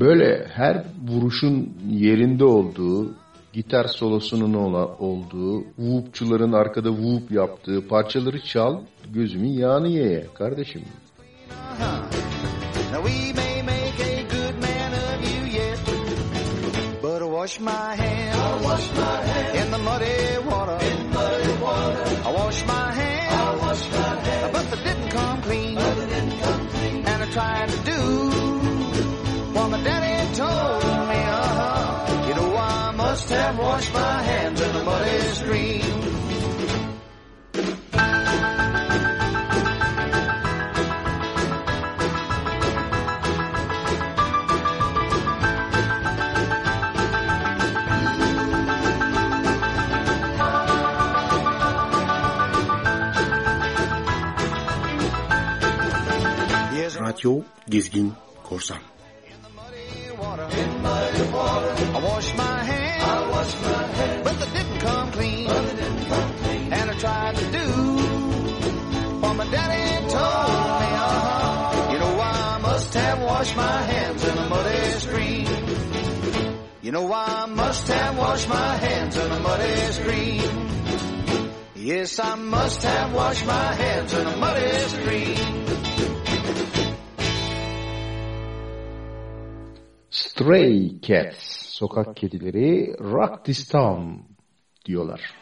S2: Böyle her vuruşun yerinde olduğu, gitar solosunun ola, olduğu, whoopçuların arkada whoop yaptığı parçaları çal, gözümün yağını ye kardeşim.
S22: Now we may make a good man of you yet, but I wash my hands. I wash my hands in the muddy water. In muddy water. I wash my washed my hands in the muddy stream.
S5: Radyo Gezgin Korsan
S22: I wash my hands. I wash my hands, but they didn't come clean. But they didn't come clean. And I tried to do what my daddy told me. Uh-huh. You know I must have washed my hands in a muddy stream. You know I must have washed my hands in a muddy stream. Yes, I must have washed my hands in a muddy stream.
S2: Stray Cats, sokak kedileri, Town diyorlar.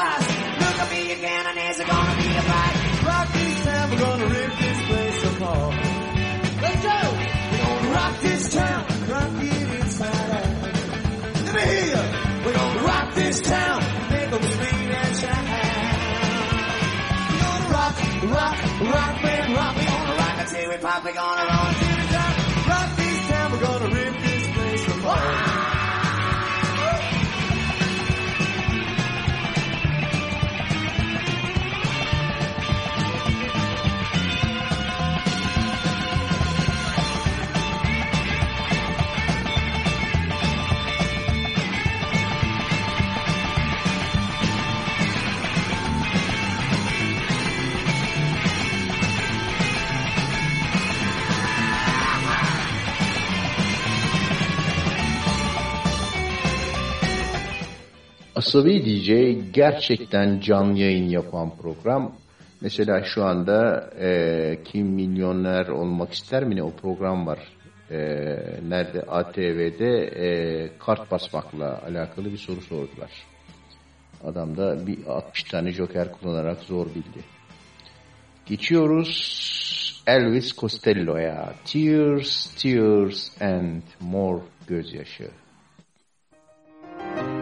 S23: twice. Look at me again and is it gonna be a fight? Rock this town, we're gonna rip this place apart. Let's go! We're gonna rock this town, rock it inside out. Let me hear you! We're gonna rock this town, make them scream and shout. We're gonna rock, rock, rock, man, rock. We're gonna rock until we pop, we're gonna
S24: Sıvı DJ gerçekten canlı yayın yapan program. Mesela şu anda e, Kim Milyoner Olmak ister mi ne o program var. E, nerede? ATV'de e, kart basmakla alakalı bir soru sordular. Adam da bir 60 tane joker kullanarak zor bildi. Geçiyoruz Elvis Costello'ya. Tears, Tears and More Gözyaşı. Müzik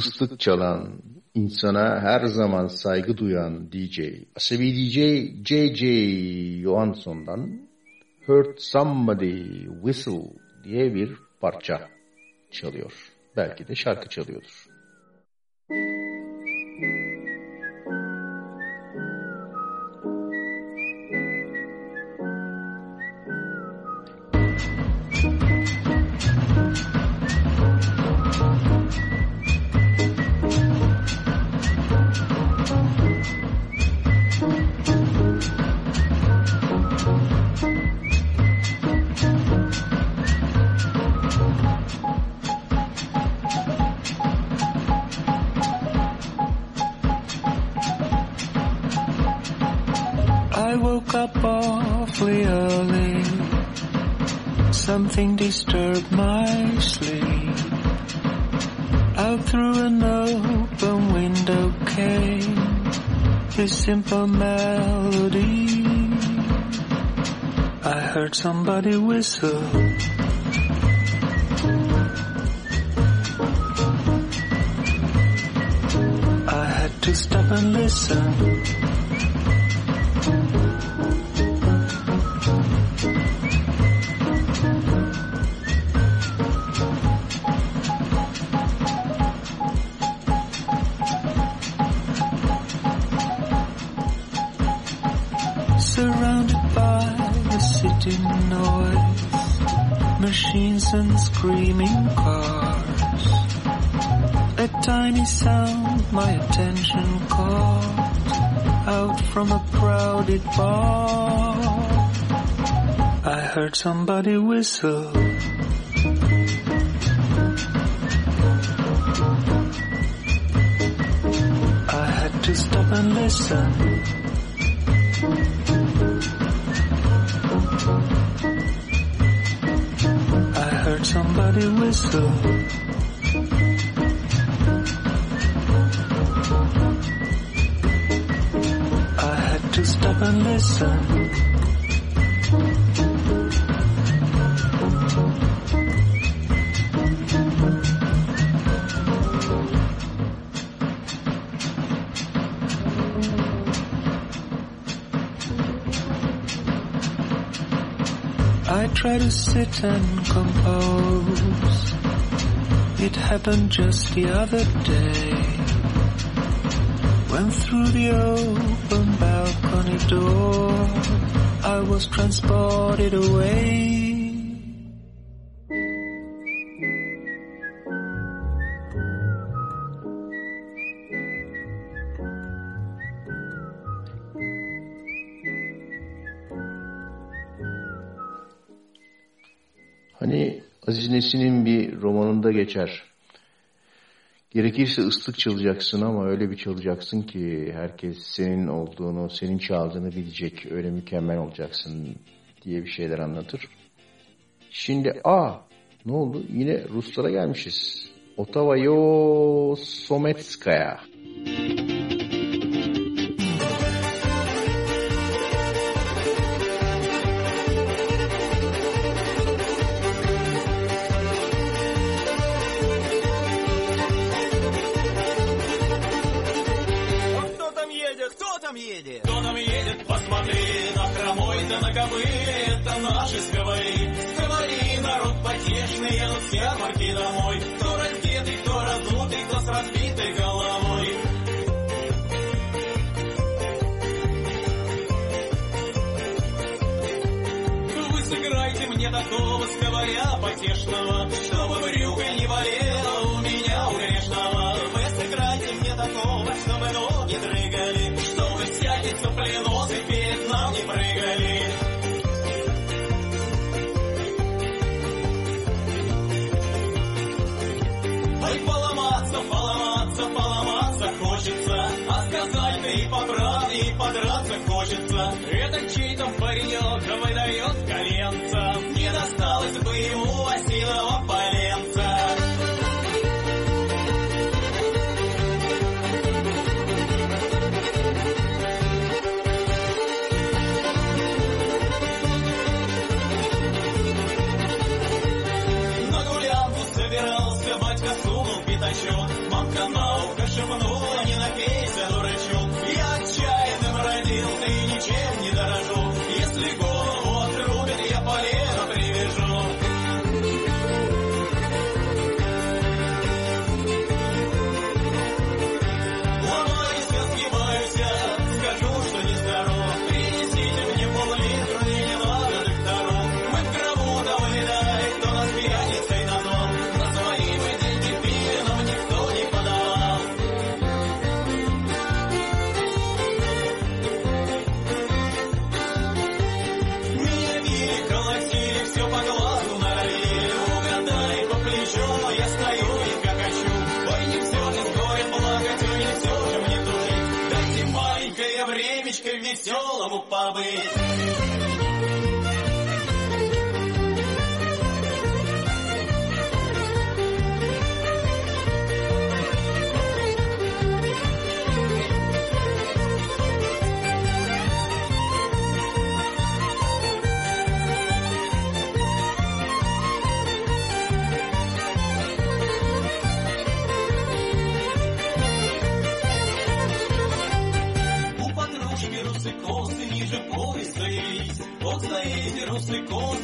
S24: ıslık çalan, insana her zaman saygı duyan DJ, Asabi DJ J.J. Johansson'dan Heard Somebody Whistle diye bir parça çalıyor. Belki de şarkı çalıyordur.
S25: I woke up awfully early. Something disturbed my sleep. Out through an open window came this simple melody. I heard somebody whistle. I had to stop and listen. Surrounded by the city noise, machines and screaming cars. A tiny sound my attention caught out from a crowded bar. I heard somebody whistle. I had to stop and listen. Somebody whistle. I had to stop and listen. I try to sit and compose. It happened just the other day. When through the open balcony door, I was transported away.
S2: geçer. Gerekirse ıslık çalacaksın ama öyle bir çalacaksın ki herkes senin olduğunu, senin çaldığını bilecek. Öyle mükemmel olacaksın diye bir şeyler anlatır. Şimdi a ne oldu? Yine Ruslara gelmişiz. Ottawa Yo
S26: Sometskaya. Müzik наследие. Кто нам едет, посмотри, на хромой да на кобыле, это наши сковори. Сковори, народ потешный, едут все морки домой. Кто раздетый, кто раздутый, кто с разбитой головой. Вы сыграйте мне такого сковаря потешного, что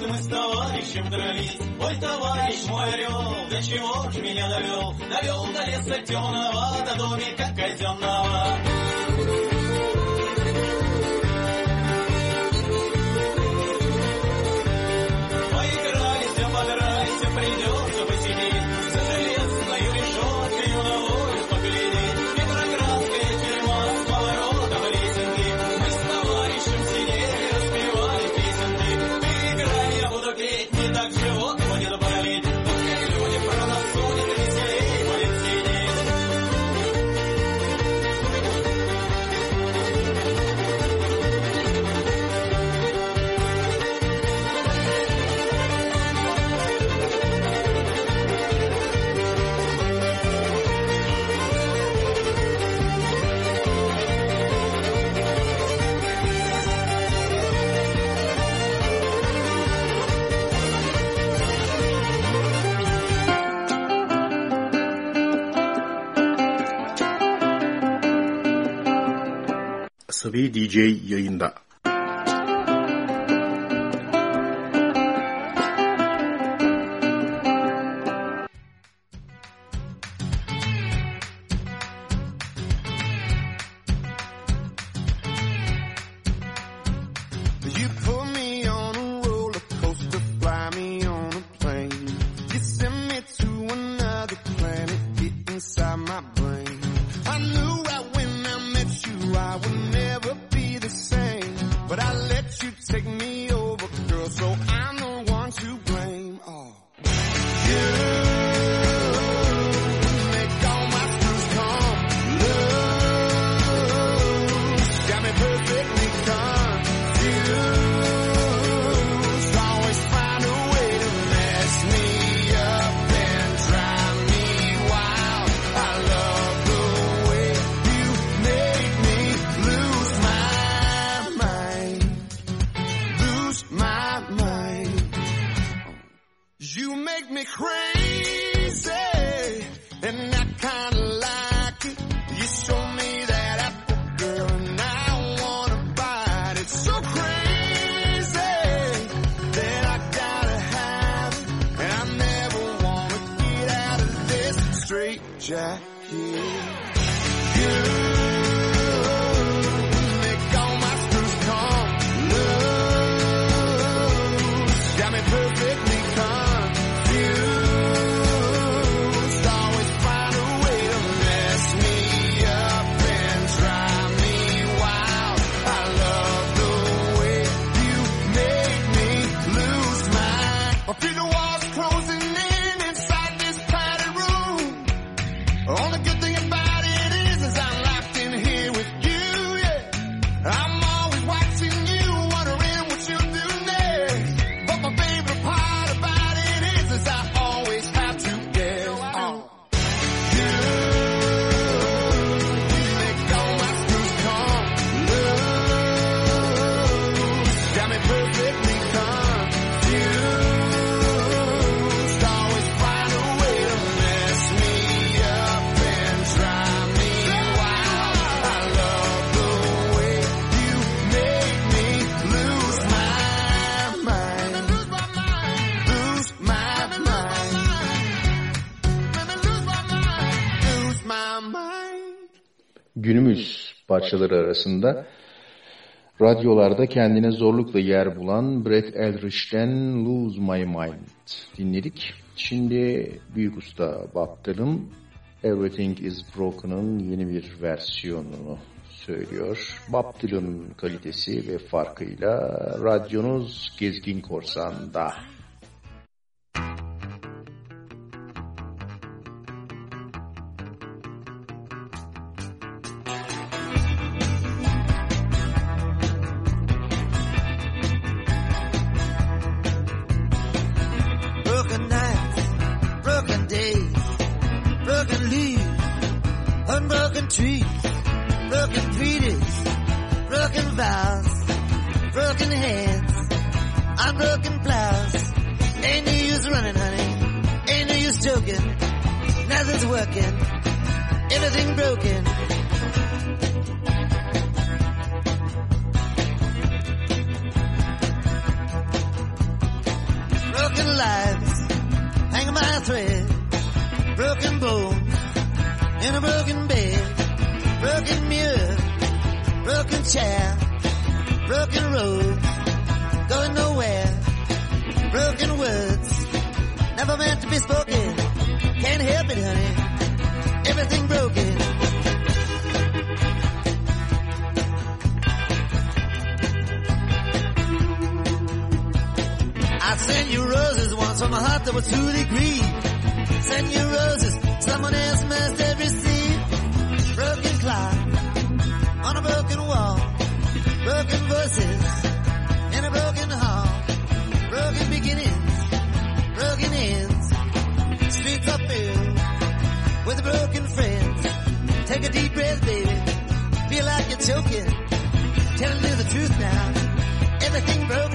S26: Мы с товарищем дрались. Ой, товарищ мой орел, до чего ж меня довел? Довел до леса темного, до домика казенного.
S5: Sıvı DJ yayında.
S2: parçaları arasında radyolarda kendine zorlukla yer bulan Brett Eldridge'den Lose My Mind dinledik. Şimdi büyük usta Battal'ın Everything is Broken'ın yeni bir versiyonunu söylüyor. Bob Dylan'ın kalitesi ve farkıyla radyonuz Gezgin Korsan'da.
S27: Broken roads going nowhere. Broken words, never meant to be spoken. Can't help it, honey. Everything broken. I sent you roses once from a heart that was truly degrees. Send you roses, someone else must joking. Telling you the truth now. Everything broke.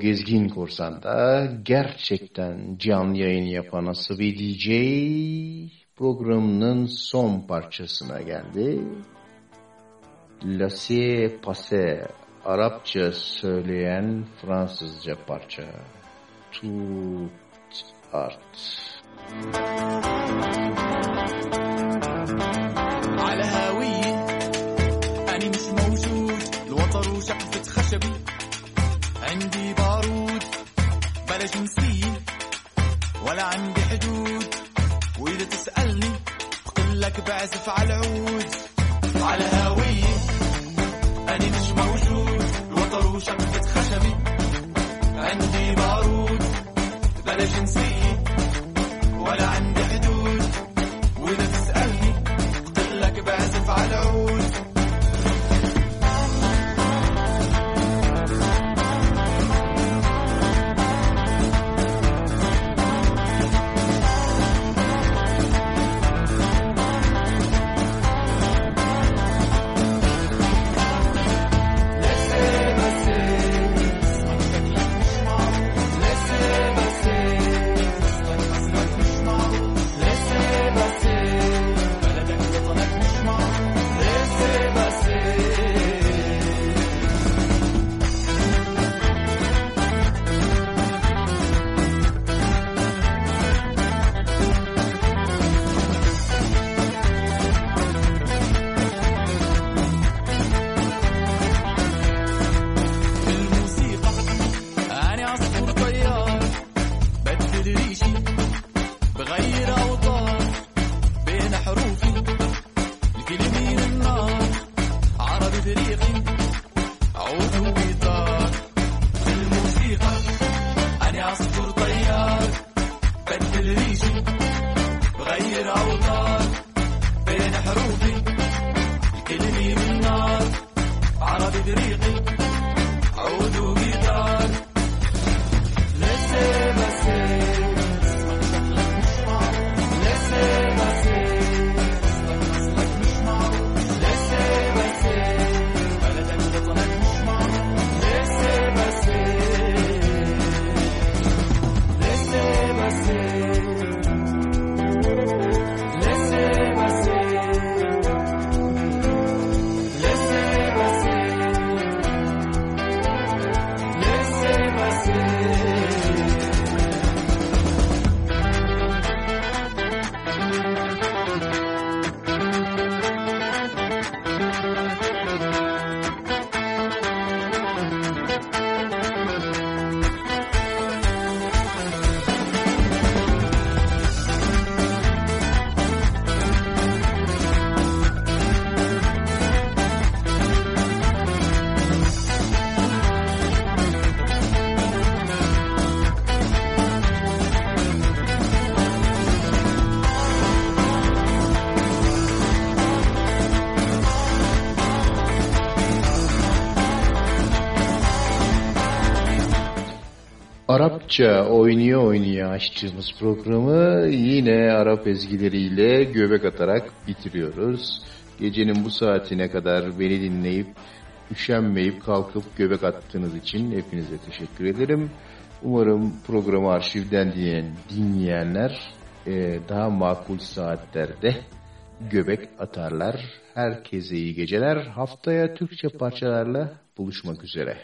S2: o gezgin korsanda gerçekten canlı yayın yapan Asıbi DJ programının son parçasına geldi. Lasse Passe Arapça söyleyen Fransızca parça. Tut Art.
S4: Müzik بلا جنسية ولا عندي حدود. وإذا تسألني بقول لك بعزف على العود. على هاوية أنا مش موجود. الوتر وشقفة خشبي عندي بارود بلا جنسية
S2: Arapça oynuyor oynuyor açtığımız programı yine Arap ezgileriyle göbek atarak bitiriyoruz. Gecenin bu saatine kadar beni dinleyip üşenmeyip kalkıp göbek attığınız için hepinize teşekkür ederim. Umarım programı arşivden dinleyen, dinleyenler e, daha makul saatlerde göbek atarlar. Herkese iyi geceler. Haftaya Türkçe parçalarla buluşmak üzere.